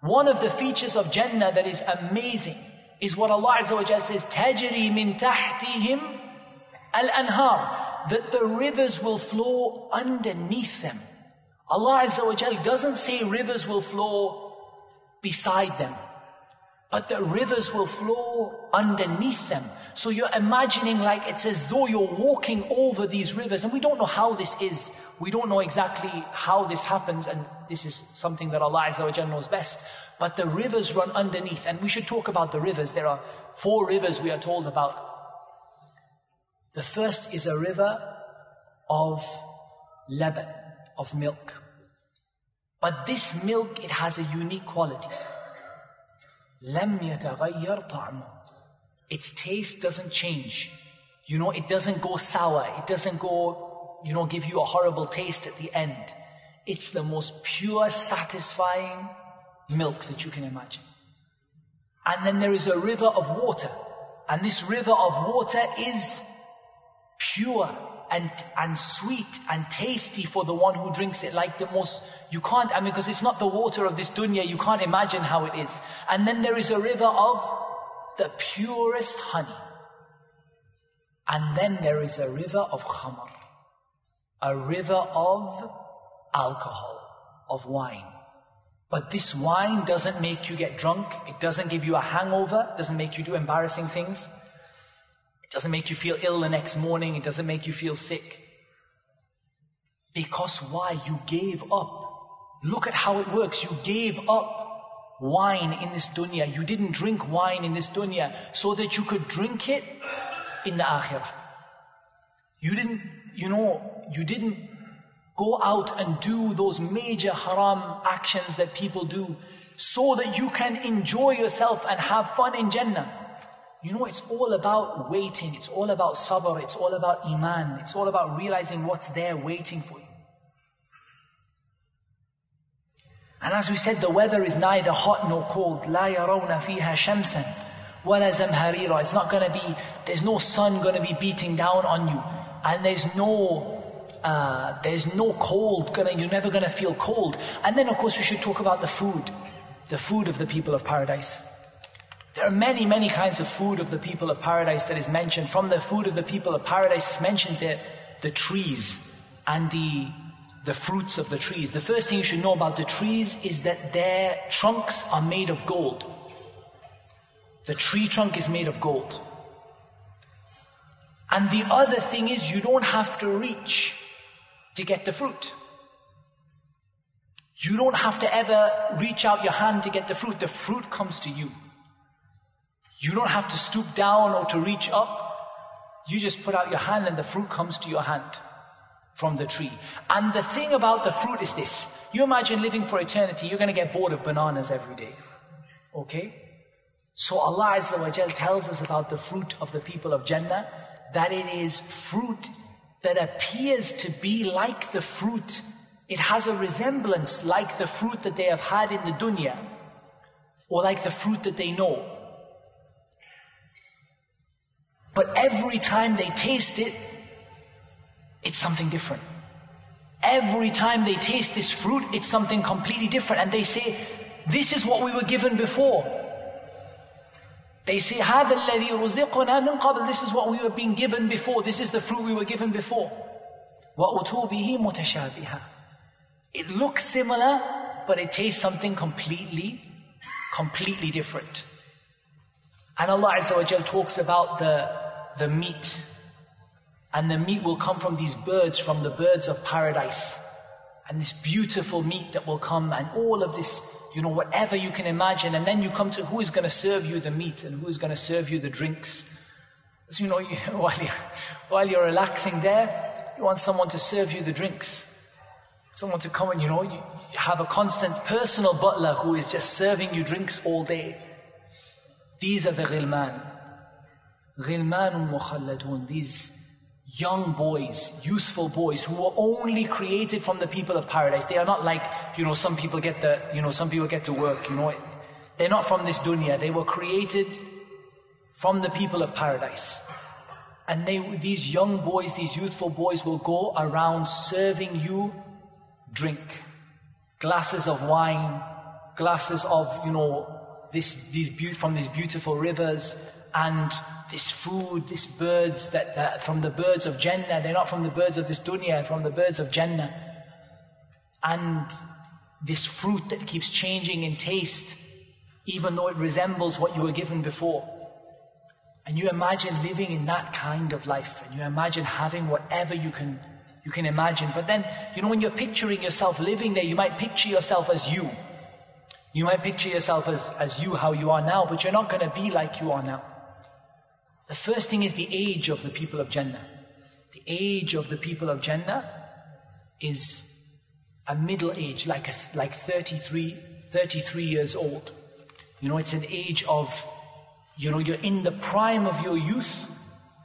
One of the features of Jannah that is amazing is what Allah Azza wa says, تَجْرِي مِن تَحْتِهِمْ الْأَنْهَارِ That the rivers will flow underneath them. Allah Azza wa doesn't say rivers will flow beside them. But the rivers will flow underneath them. So you're imagining like it's as though you're walking over these rivers. And we don't know how this is. We don't know exactly how this happens. And this is something that Allah Azza knows best. But the rivers run underneath. And we should talk about the rivers. There are four rivers we are told about. The first is a river of laban of milk. But this milk, it has a unique quality. لم يتغير طعمه its taste doesn't change. You know, it doesn't go sour. It doesn't go, you know, give you a horrible taste at the end. It's the most pure, satisfying milk that you can imagine. And then there is a river of water. And this river of water is pure and, and sweet and tasty for the one who drinks it. Like the most, you can't, I mean, because it's not the water of this dunya, you can't imagine how it is. And then there is a river of the purest honey. And then there is a river of khamr, a river of alcohol, of wine. But this wine doesn't make you get drunk, it doesn't give you a hangover, it doesn't make you do embarrassing things It doesn't make you feel ill the next morning. It doesn't make you feel sick. Because why? You gave up. Look at how it works. You gave up wine in this dunya. You didn't drink wine in this dunya so that you could drink it in the akhirah. You didn't, you know, you didn't go out and do those major haram actions that people do so that you can enjoy yourself and have fun in Jannah. You know, it's all about waiting. It's all about sabr. It's all about iman. It's all about realizing what's there waiting for you. And as we said, the weather is neither hot nor cold. لا يرون فيها شمسا ولا زمهريرا. It's not going to be, there's no sun going to be beating down on you. And there's no, uh, there's no cold. Gonna, you're never going to feel cold. And then, of course, we should talk about the food. The food of the people of paradise. There are many, many kinds of food of the people of paradise that is mentioned. From the food of the people of paradise is mentioned the, the trees and the, the fruits of the trees. The first thing you should know about the trees is that their trunks are made of gold. The tree trunk is made of gold. And the other thing is, you don't have to reach to get the fruit. You don't have to ever reach out your hand to get the fruit. The fruit comes to you. You don't have to stoop down or to reach up. You just put out your hand and the fruit comes to your hand from the tree. And the thing about the fruit is this. You imagine living for eternity, you're going to get bored of bananas every day. Okay? So Allah tells us about the fruit of the people of Jannah, that it is fruit that appears to be like the fruit. It has a resemblance like the fruit that they have had in the dunya, or like the fruit that they know. But every time they taste it, it's something different. Every time they taste this fruit, it's something completely different. And they say, This is what we were given before. They say, هذا الذي رزقنا من قبل. This is what we were being given before. This is the fruit we were given before. وَأُتُوا بِهِ مُتَشَابِهًا It looks similar, but it tastes something completely, completely different. And Allah Azza wa talks about the, the meat. and the meat will come from these birds, from the birds of paradise. And this beautiful meat that will come, and all of this, you know, whatever you can imagine. And then you come to who is going to serve you the meat and who is going to serve you the drinks. So, you know, you, while, you're, while you're relaxing there, you want someone to serve you the drinks. Someone to come and, you know, you have a constant personal butler who is just serving you drinks all day. These are the ghilman. Mukhalladun. These young boys, youthful boys who were only created from the people of paradise. They are not like, you know, some people get the, you know, some people get to work, you know. They're not from this dunya. They were created from the people of paradise. And they, these young boys, these youthful boys will go around serving you drink. Glasses of wine, glasses of, you know, this, these be- from these beautiful rivers and this food, these birds that, that from the birds of Jannah, they're not from the birds of this dunya, from the birds of Jannah. And this fruit that keeps changing in taste, even though it resembles what you were given before. And you imagine living in that kind of life, and you imagine having whatever you can, you can imagine. But then, you know, when you're picturing yourself living there, you might picture yourself as you. You might picture yourself as, as you, how you are now, but you're not going to be like you are now. The first thing is the age of the people of Jannah. The age of the people of Jannah is a middle age, like, a, like 33, 33 years old. You know, it's an age of, you know, you're in the prime of your youth.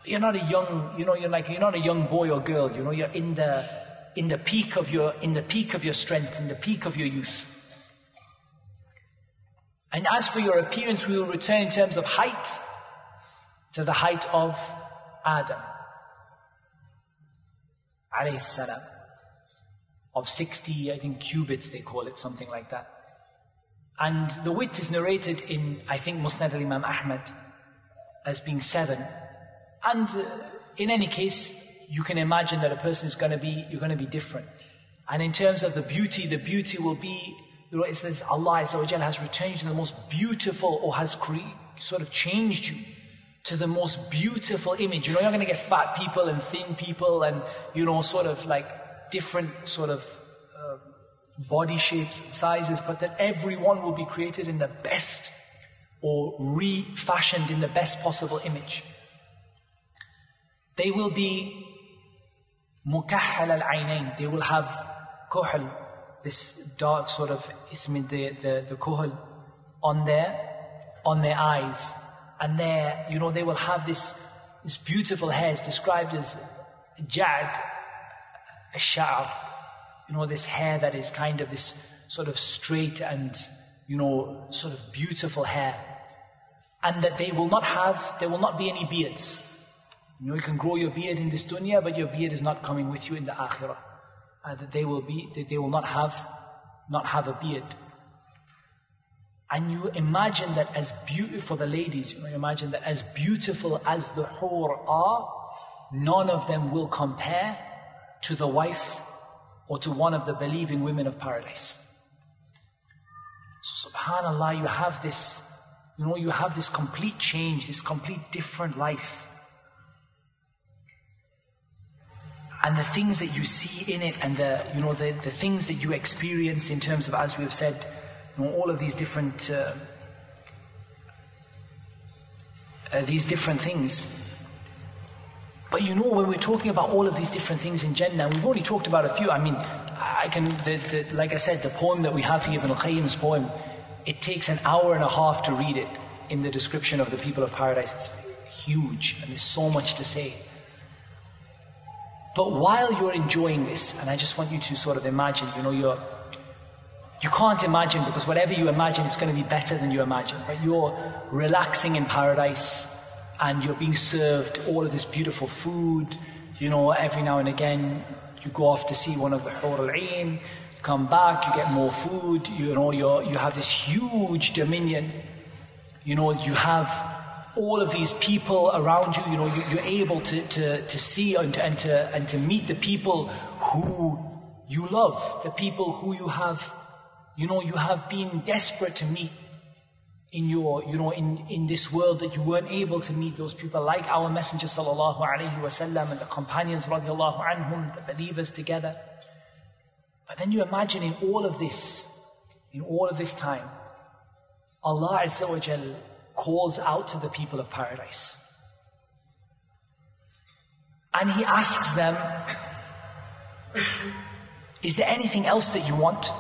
You're not a young, you know, you're like, you're not a young boy or girl. You know, you're in the, in the peak of your, in the peak of your strength, in the peak of your youth. And as for your appearance, we will return in terms of height to the height of Adam. Alayhi salam. Of 60, I think, cubits, they call it, something like that. And the width is narrated in, I think, Musnad al Imam Ahmad as being seven. And uh, in any case, you can imagine that a person is going to be, you're going to be different. And in terms of the beauty, the beauty will be, you know, it says Allah has returned you to the most beautiful or has cre- sort of changed you to the most beautiful image. You know, you're going to get fat people and thin people and, you know, sort of like different sort of uh, body shapes and sizes, but that everyone will be created in the best or refashioned in the best possible image. They will be mukahhal al ainain, They will have kuhl, this dark sort of, the, the, the kuhl on their, on their eyes and there, you know, they will have this, this beautiful hair. It's described as jad, a sha'r, you know, this hair that is kind of this sort of straight and, you know, sort of beautiful hair. And that they will not have, there will not be any beards. You know, you can grow your beard in this dunya, but your beard is not coming with you in the akhirah. And that they will be, that they will not have, not have a beard. And you imagine that as beautiful, the ladies, you imagine that as beautiful as the hur are, none of them will compare to the wife or to one of the believing women of paradise. So subhanAllah, you have this, you know, you have this complete change, this complete different life. And the things that you see in it and the, you know, the, the things that you experience in terms of, as we've said, know, all of these different uh, uh, these different things. But you know, when we're talking about all of these different things in Jannah, we've already talked about a few. I mean, I can, the, the, like I said, the poem that we have here, Ibn al-Qayyim's poem, it takes an hour and a half to read it in the description of the people of paradise. It's huge, and there's so much to say. But while you're enjoying this, and I just want you to sort of imagine, you know, you're you can't imagine because whatever you imagine is going to be better than you imagine. But you're relaxing in paradise and you're being served all of this beautiful food. You know, every now and again you go off to see one of the Hur al-Ain, come back, you get more food. You know, you you have this huge dominion. You know, you have all of these people around you. You know, you, are able to, to, to see and to, and, to, and to meet the people who you love, the people who you have you know, you have been desperate to meet in your, you know, in, in this world that you weren't able to meet those people like our Messenger sallallahu alaihi wasallam and the companions radiallahu anhum, the believers together. But then you imagine in all of this, in all of this time, Allah Azza wa Jal calls out to the people of paradise. And He asks them, Is there anything else that you want?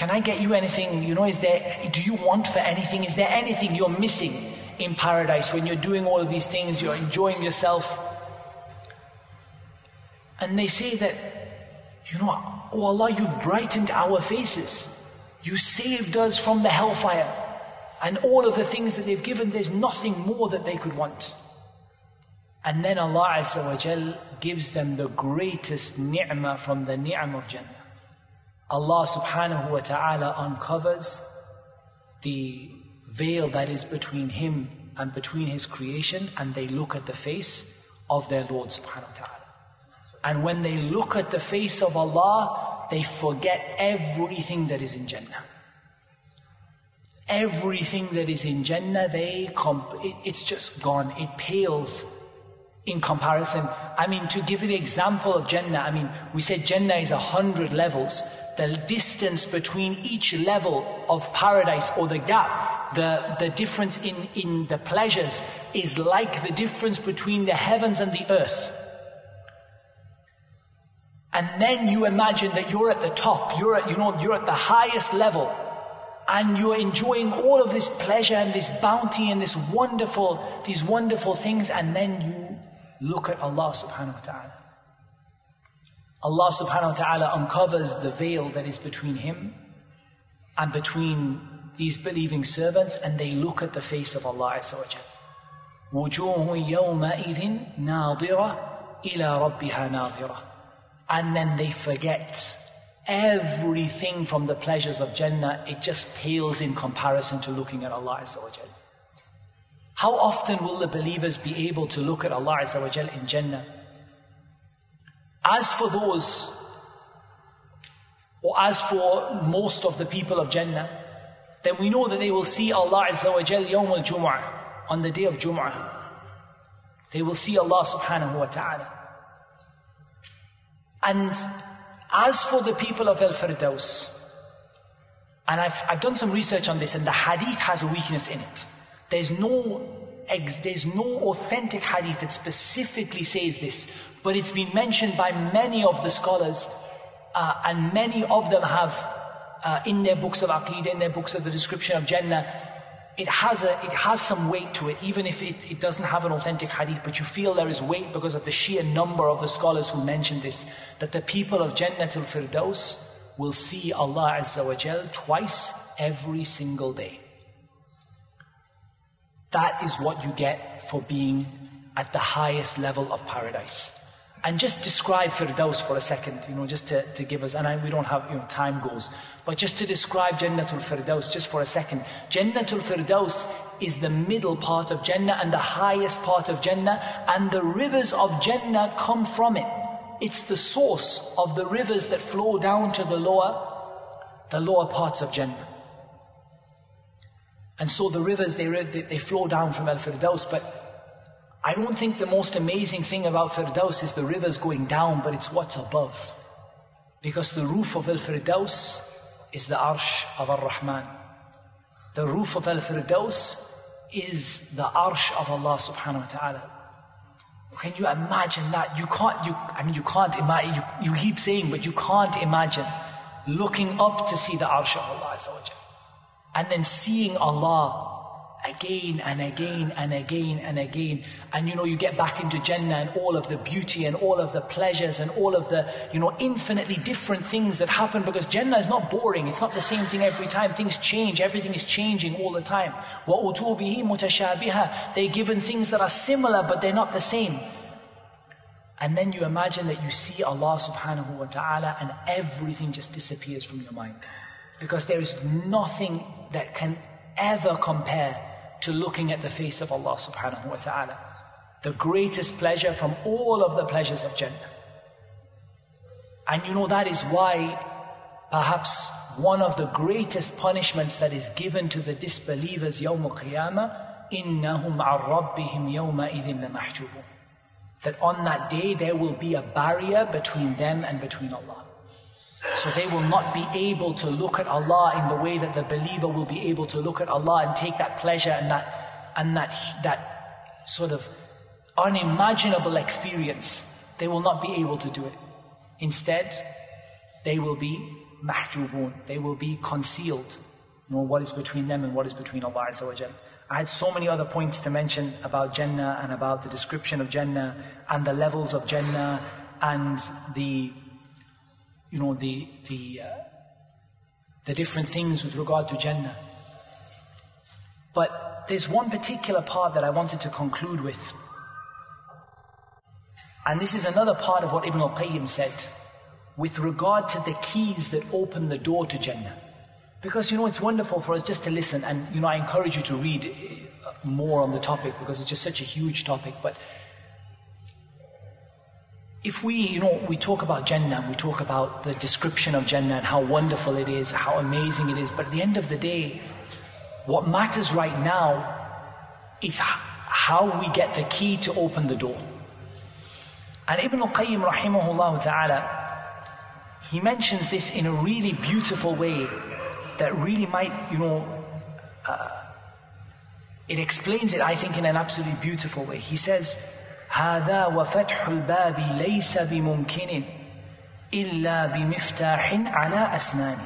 Can I get you anything? You know, is there, do you want for anything? Is there anything you're missing in paradise when you're doing all of these things, you're enjoying yourself? And they say that, you know, oh Allah, you've brightened our faces. You saved us from the hellfire. And all of the things that they've given, there's nothing more that they could want. And then Allah Azza wa gives them the greatest ni'mah from the ni'mah of Jannah. Allah subhanahu wa ta'ala uncovers the veil that is between him and between his creation and they look at the face of their Lord subhanahu wa ta'ala. And when they look at the face of Allah, they forget everything that is in Jannah. everything that is in Jannah, they comp- it, it's just gone. It pales in comparison. I mean, to give you the example of Jannah, I mean, we said Jannah is a hundred levels. The distance between each level of paradise or the gap, the, the difference in, in the pleasures is like the difference between the heavens and the earth. And then you imagine that you're at the top, you're at, you know, you're at the highest level, and you're enjoying all of this pleasure and this bounty and this wonderful, these wonderful things, and then you look at Allah subhanahu wa ta'ala. Allah subhanahu wa ta'ala uncovers the veil that is between him and between these believing servants, and they look at the face of Allah Azza wa Jal. وجوه يومئذ ناظرة إلى ربها ناظرة and then they forget everything from the pleasures of Jannah, it just pales in comparison to looking at Allah Azza wa How often will the believers be able to look at Allah Azza wa in Jannah? As for those, or as for most of the people of Jannah, then we know that they will see Allah Azza wa Jal Yawm al-Jum'ah, on the day of Jum'ah. They will see Allah subhanahu wa ta'ala. And as for the people of Al Firdaus, and I've, I've done some research on this, and the hadith has a weakness in it. There's no, there's no authentic hadith that specifically says this, but it's been mentioned by many of the scholars, uh, and many of them have, uh, in their books of Aqidah, in their books of the description of Jannah, it has, a, it has some weight to it, even if it, it doesn't have an authentic hadith, but you feel there is weight because of the sheer number of the scholars who mention this, that the people of Jannatul Firdaus will see Allah Azza wa Jal twice every single day. That is what you get for being at the highest level of paradise. And just describe Firdaus for a second, you know, just to, to give us, and I, we don't have, you know, time goes. But just to describe Jannatul Firdaus, just for a second. Jannatul Firdaus is the middle part of Jannah and the highest part of Jannah, and the rivers of Jannah come from it. It's the source of the rivers that flow down to the lower, the lower parts of Jannah. And so the rivers, they, they flow down from Al Firdaus, but I don't think the most amazing thing about Firdaus is the rivers going down, but it's what's above. Because the roof of Al Firdaus is the Arsh of Ar Rahman. The roof of Al Firdaus is the Arsh of Allah subhanahu wa ta'ala. Can you imagine that? You can't, you, I mean, you can't imagine, you, you keep saying, but you can't imagine looking up to see the Arsh of Allah and then seeing Allah again and again and again and again. And you know, you get back into Jannah and all of the beauty and all of the pleasures and all of the, you know, infinitely different things that happen because Jannah is not boring. It's not the same thing every time. Things change. Everything is changing all the time. وَأُتُوبِهِ مُتَشَابِهَا They're given things that are similar but they're not the same. And then you imagine that you see Allah subhanahu wa ta'ala and everything just disappears from your mind. Because there is nothing that can ever compare to looking at the face of Allah subhanahu wa ta'ala. The greatest pleasure from all of the pleasures of Jannah. And you know that is why perhaps one of the greatest punishments that is given to the disbelievers يوم القيامة إنهم عن ربهم يومئذ لمحجوبون that on that day there will be a barrier between them and between Allah. So they will not be able to look at Allah in the way that the believer will be able to look at Allah and take that pleasure and that and that that sort of unimaginable experience. They will not be able to do it. Instead, they will be mahjubun. They will be concealed. Know what is between them and what is between Allah Azza wa I had so many other points to mention about Jannah and about the description of Jannah and the levels of Jannah and the you know, the, the, uh, the different things with regard to Jannah. But there's one particular part that I wanted to conclude with. And this is another part of what Ibn al-Qayyim said with regard to the keys that open the door to Jannah. Because, you know, it's wonderful for us just to listen. And, you know, I encourage you to read uh, more on the topic because it's just such a huge topic. But if we, you know, we talk about Jannah, we talk about the description of Jannah and how wonderful it is, how amazing it is, but at the end of the day, What matters right now is how we get the key to open the door. And Ibn al-Qayyim rahimahullah ta'ala, he mentions this in a really beautiful way that really might, you know, uh, it explains it, I think, in an absolutely beautiful way. He says, هذا وفتح الباب ليس بممكن إلا بمفتاح على أسنان.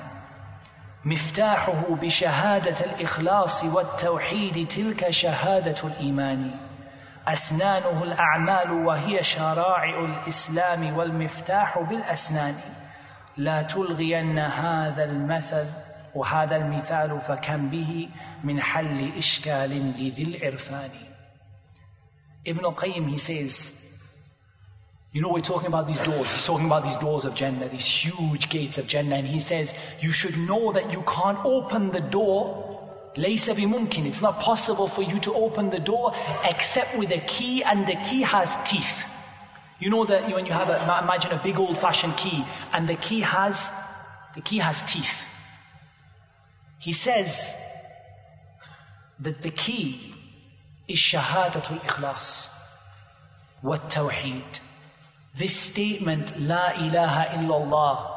مفتاحه بشهادة الإخلاص والتوحيد تلك شهادة الإيمان. أسنانه الأعمال وهي شرائع الإسلام والمفتاح بالأسنان. لا تلغين هذا المثل وهذا المثال فكم به من حل إشكال لذي العرفان. Ibn al Qayyim, he says, you know, we're talking about these doors. He's talking about these doors of Jannah, these huge gates of Jannah. And he says, you should know that you can't open the door. Laysa. It's not possible for you to open the door except with a key, and the key has teeth. You know that when you have a, imagine a big old-fashioned key, and the key has, the key has teeth. He says that the key is shahadatul ikhlas, what tawheed. This statement, La ilaha illallah,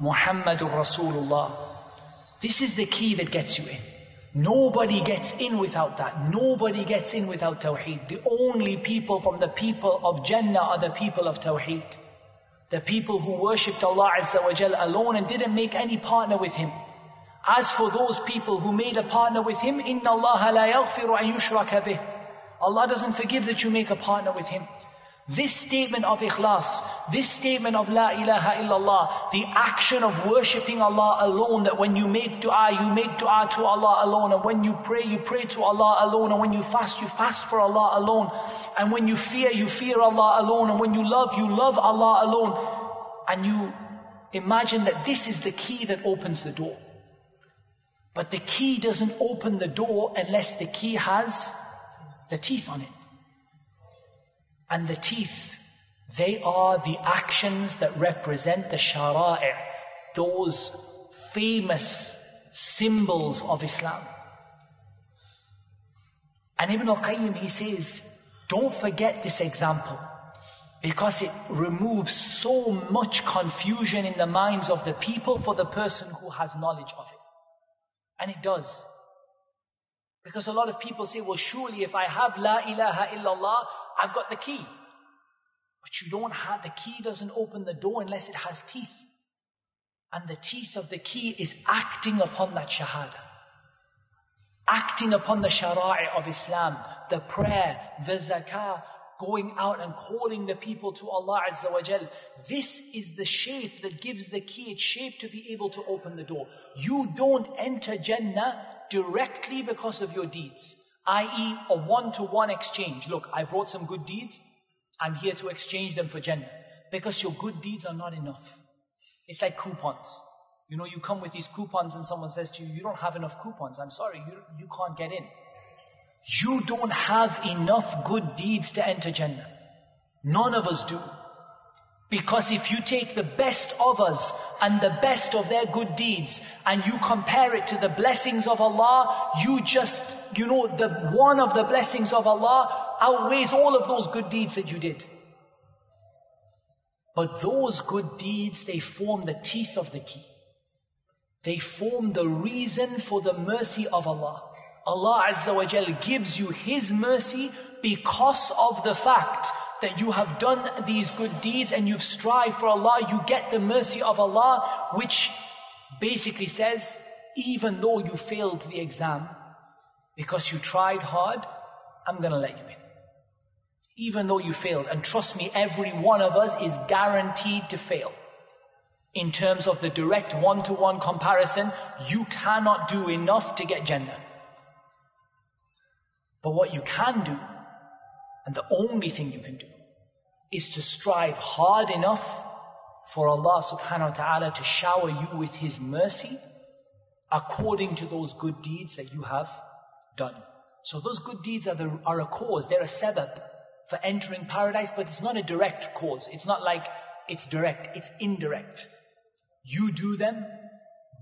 Muhammadur Rasulullah, this is the key that gets you in. Nobody gets in without that. Nobody gets in without Tawheed. The only people from the people of Jannah are the people of Tawheed. The people who worshipped Allah Azza wa alone and didn't make any partner with Him. As for those people who made a partner with Him, إِنَّ اللَّهَ لَا يَغْفِرُ أَن يُشْرَكَ بِهِ Allah doesn't forgive that you make a partner with Him. This statement of ikhlas, this statement of la ilaha illallah, the action of worshipping Allah alone, that when you make dua, you make dua to Allah alone, and when you pray, you pray to Allah alone, and when you fast, you fast for Allah alone, and when you fear, you fear Allah alone, and when you love, you love Allah alone, and you imagine that this is the key that opens the door. But the key doesn't open the door unless the key has the teeth on it. And the teeth, they are the actions that represent the shara'i, those famous symbols of Islam. And Ibn al-Qayyim, he says, don't forget this example because it removes so much confusion in the minds of the people for the person who has knowledge of it. And it does. Because a lot of people say, well, surely if I have La ilaha illallah, I've got the key. But you don't have, the key doesn't open the door unless it has teeth. And the teeth of the key is acting upon that shahada. Acting upon the shara'i of Islam, the prayer, the zakah, going out and calling the people to Allah Azza wa Jal. This is the shape that gives the key its shape to be able to open the door. You don't enter Jannah directly because of your deeds, i.e., a one to one exchange. Look, I brought some good deeds, I'm here to exchange them for Jannah. Because your good deeds are not enough. It's like coupons. You know, you come with these coupons and someone says to you, You don't have enough coupons. I'm sorry, you, you can't get in. You don't have enough good deeds to enter Jannah. None of us do. Because if you take the best of us and the best of their good deeds and you compare it to the blessings of Allah, you just, you know, the one of the blessings of Allah outweighs all of those good deeds that you did. But those good deeds, they form the teeth of the key. They form the reason for the mercy of Allah. Allah Azza wa Jal gives you His mercy because of the fact that you have done these good deeds and you've strived for Allah, you get the mercy of Allah, which basically says, even though you failed the exam, because you tried hard, I'm to let you in. Even though you failed. And trust me, every one of us is guaranteed to fail. In terms of the direct one to one comparison, you cannot do enough to get Jannah. But what you can do and the only thing you can do is to strive hard enough for Allah subhanahu wa ta'ala to shower you with His mercy according to those good deeds that you have done. So those good deeds are, the, are a cause, they're a sabab for entering paradise, but it's not a direct cause. It's not like it's direct, it's indirect. You do them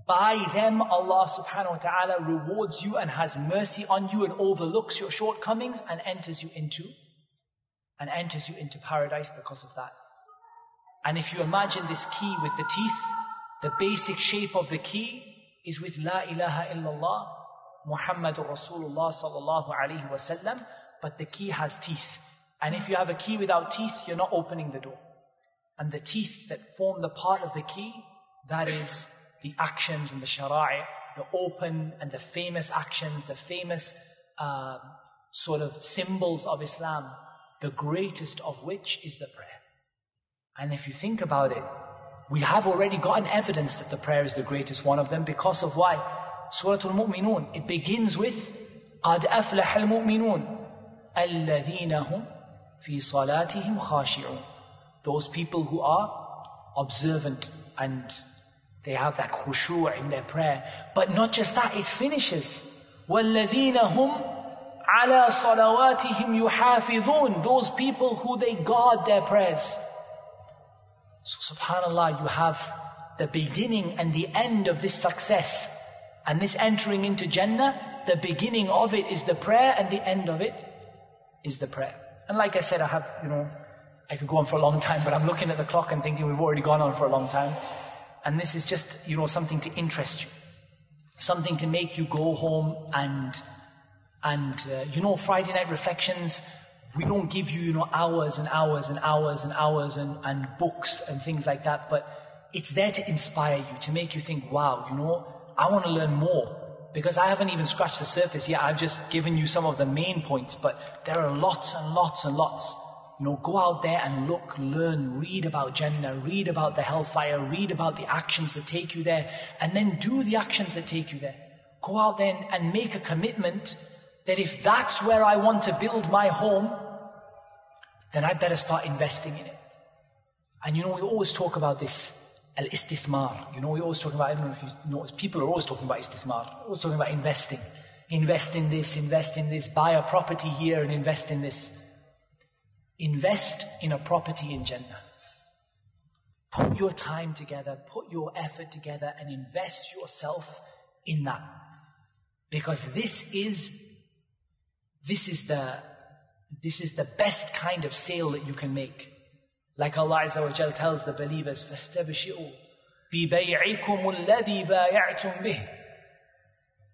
By them, Allah subhanahu wa ta'ala rewards you and has mercy on you and overlooks your shortcomings and enters you into and enters you into paradise because of that. And if you imagine this key with the teeth, the basic shape of the key is with La ilaha illallah, Muhammadur Rasulullah sallallahu alayhi wasallam, but the key has teeth. And if you have a key without teeth, you're not opening the door. And the teeth that form the part of the key, that is the actions and the shara'i, the open and the famous actions, the famous uh, sort of symbols of Islam, the greatest of which is the prayer. And if you think about it, we have already gotten evidence that the prayer is the greatest one of them because of why? Surah Al-Mu'minun, it begins with قَدْ أَفْلَحَ الْمُؤْمِنُونَ الَّذِينَ هُمْ فِي صَلَاتِهِمْ خَاشِعُونَ Those people who are observant and they have that khushu' in their prayer. But not just that, it finishes. وَالَّذِينَ هُمْ عَلَى صَلَوَاتِهِمْ يُحَافِظُونَ Those people who they guard their prayers. So subhanAllah, you have the beginning and the end of this success. And this entering into Jannah, the beginning of it is the prayer and the end of it is the prayer. And like I said, I have, you know, I could go on for a long time, but I'm looking at the clock and thinking we've already gone on for a long time. And this is just, you know, something to interest you. Something to make you go home and, and, uh, you know, Friday night reflections, we don't give you, you know, hours and hours and hours and hours and, and books and things like that, but it's there to inspire you, to make you think, wow, you know, I want to learn more. Because I haven't even scratched the surface yet. I've just given you some of the main points, but there are lots and lots and lots. You know, go out there and look, learn, read about Jannah, read about the hellfire, read about the actions that take you there, and then do the actions that take you there. Go out there and make a commitment that if that's where I want to build my home, then I better start investing in it. And you know, we always talk about this al-istithmar. You know, we always talk about, I don't know if you notice, people are always talking about istithmar. Always talking about investing. Invest in this, invest in this, buy a property here and invest in this. Invest in a property in Jannah. Put your time together, put your effort together and invest yourself in that. Because this is, this is the, this is the best kind of sale that you can make. Like Allah Azza wa Jal tells the believers, فَاسْتَبْشِئُوا بِبَيْعِكُمُ الَّذِي بَايَعْتُمْ بِهِ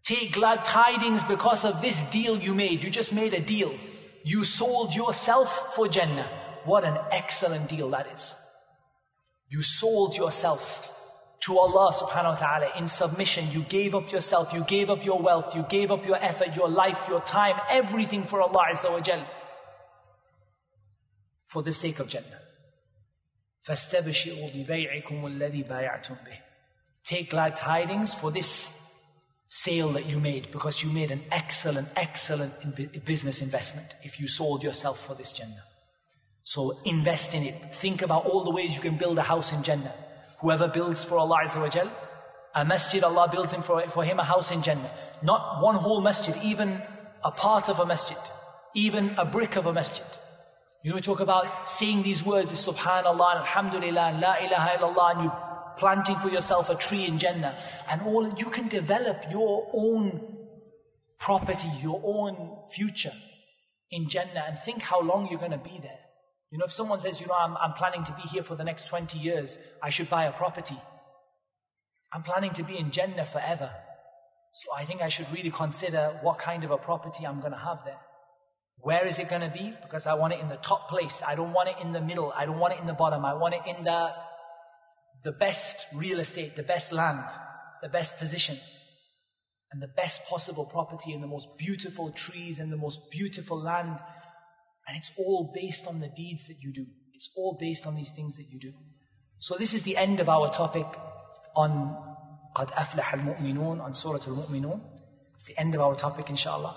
Take glad tidings because of this deal you made. You just made a deal. You sold yourself for Jannah. What an excellent deal that is. You sold yourself to Allah subhanahu wa ta'ala in submission. You gave up yourself, you gave up your wealth, you gave up your effort, your life, your time, everything for Allah Azza wa Jal for the sake of Jannah. فَاسْتَبْشِرُوا بِبَيْعِكُمُ الَّذِي بَايَعْتُمْ بِهِ Take glad tidings for this sale that you made because you made an excellent, excellent business investment if you sold yourself for this Jannah. So invest in it. Think about all the ways you can build a house in Jannah. Whoever builds for Allah Azza wa Jal, a masjid, Allah builds him for, for him a house in Jannah. Not one whole masjid, even a part of a masjid, even a brick of a masjid. You know, talk about saying these words, Subhanallah, Alhamdulillah, La ilaha illallah, and you planting for yourself a tree in Jannah. And all, you can develop your own property, your own future in Jannah and think how long you're going to be there. You know, if someone says, you know, I'm, I'm planning to be here for the next 20 years, I should buy a property. I'm planning to be in Jannah forever. So I think I should really consider what kind of a property I'm going to have there. Where is it going to be? Because I want it in the top place. I don't want it in the middle. I don't want it in the bottom. I want it in the, the best real estate, the best land, the best position, and the best possible property, and the most beautiful trees, and the most beautiful land. And it's all based on the deeds that you do. It's all based on these things that you do. So this is the end of our topic on قد أفلح المؤمنون on Surah Al-Mu'minun. It's the end of our topic, inshallah.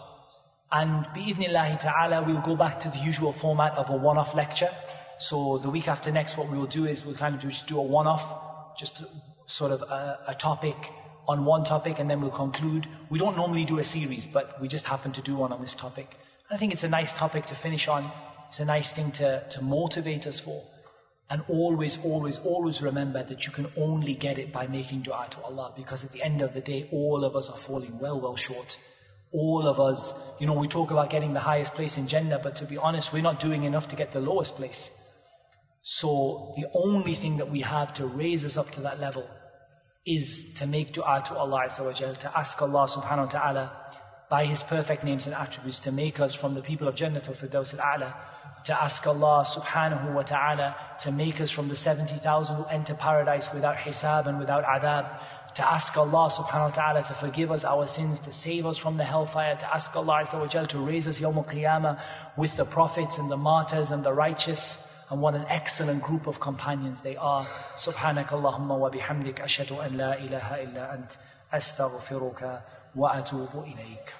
And bi'idhnillahi ta'ala, we'll go back to the usual format of a one-off lecture. So the week after next, what we will do is we'll kind of just do a one-off, just sort of a, a topic on one topic, and then we'll conclude. We don't normally do a series, but we just happen to do one on this topic. I think it's a nice topic to finish on. It's a nice thing to, to motivate us for. And always, always, always remember that you can only get it by making dua to Allah because at the end of the day, all of us are falling well, well short. All of us, you know, we talk about getting the highest place in Jannah, but to be honest, we're not doing enough to get the lowest place. So the only thing that we have to raise us up to that level is to make dua to Allah Azza to ask Allah subhanahu wa ta'ala by His perfect names and attributes to make us from the people of Jannah al-Firdaus al-A'la to ask Allah subhanahu wa ta'ala to make us from the 70,000 who enter paradise without hisab and without adhab to ask Allah subhanahu wa ta'ala to forgive us our sins, to save us from the hellfire, to ask Allah Azza wa to raise us Yawm al-Qiyamah with the prophets and the martyrs and the righteous And what an excellent group of companions they are. سبحانك اللهم وبحمدك أشهد أن لا إله إلا أنت أستغفرك وأتوب إليك.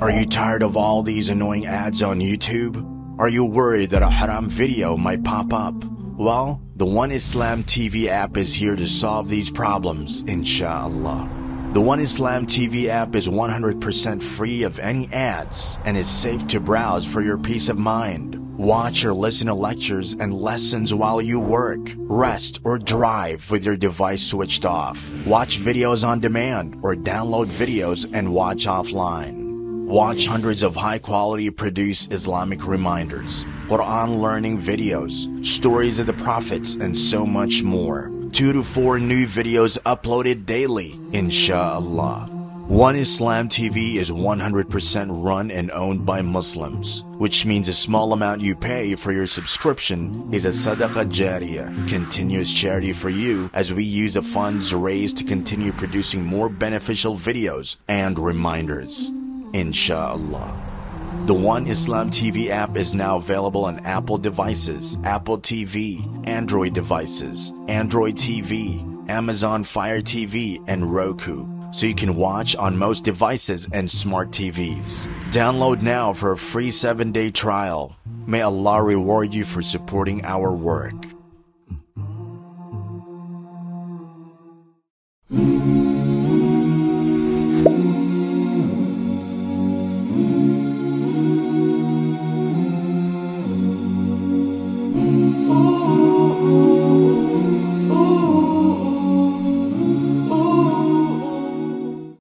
Are you tired of all these annoying ads on YouTube? Are you worried that a haram video might pop up? Well, the One Islam TV app is here to solve these problems, inshallah. The One Islam TV app is 100% free of any ads and is safe to browse for your peace of mind. Watch or listen to lectures and lessons while you work, rest, or drive with your device switched off. Watch videos on demand or download videos and watch offline. Watch hundreds of high quality produced Islamic reminders, Quran learning videos, stories of the prophets, and so much more. Two to four new videos uploaded daily, inshallah. One Islam TV is 100% run and owned by Muslims, which means a small amount you pay for your subscription is a sadaqah jariyah, continuous charity for you as we use the funds raised to continue producing more beneficial videos and reminders. Inshallah. The One Islam TV app is now available on Apple devices, Apple TV, Android devices, Android TV, Amazon Fire TV, and Roku, so you can watch on most devices and smart TVs. Download now for a free 7-day trial. May Allah reward you for supporting our work.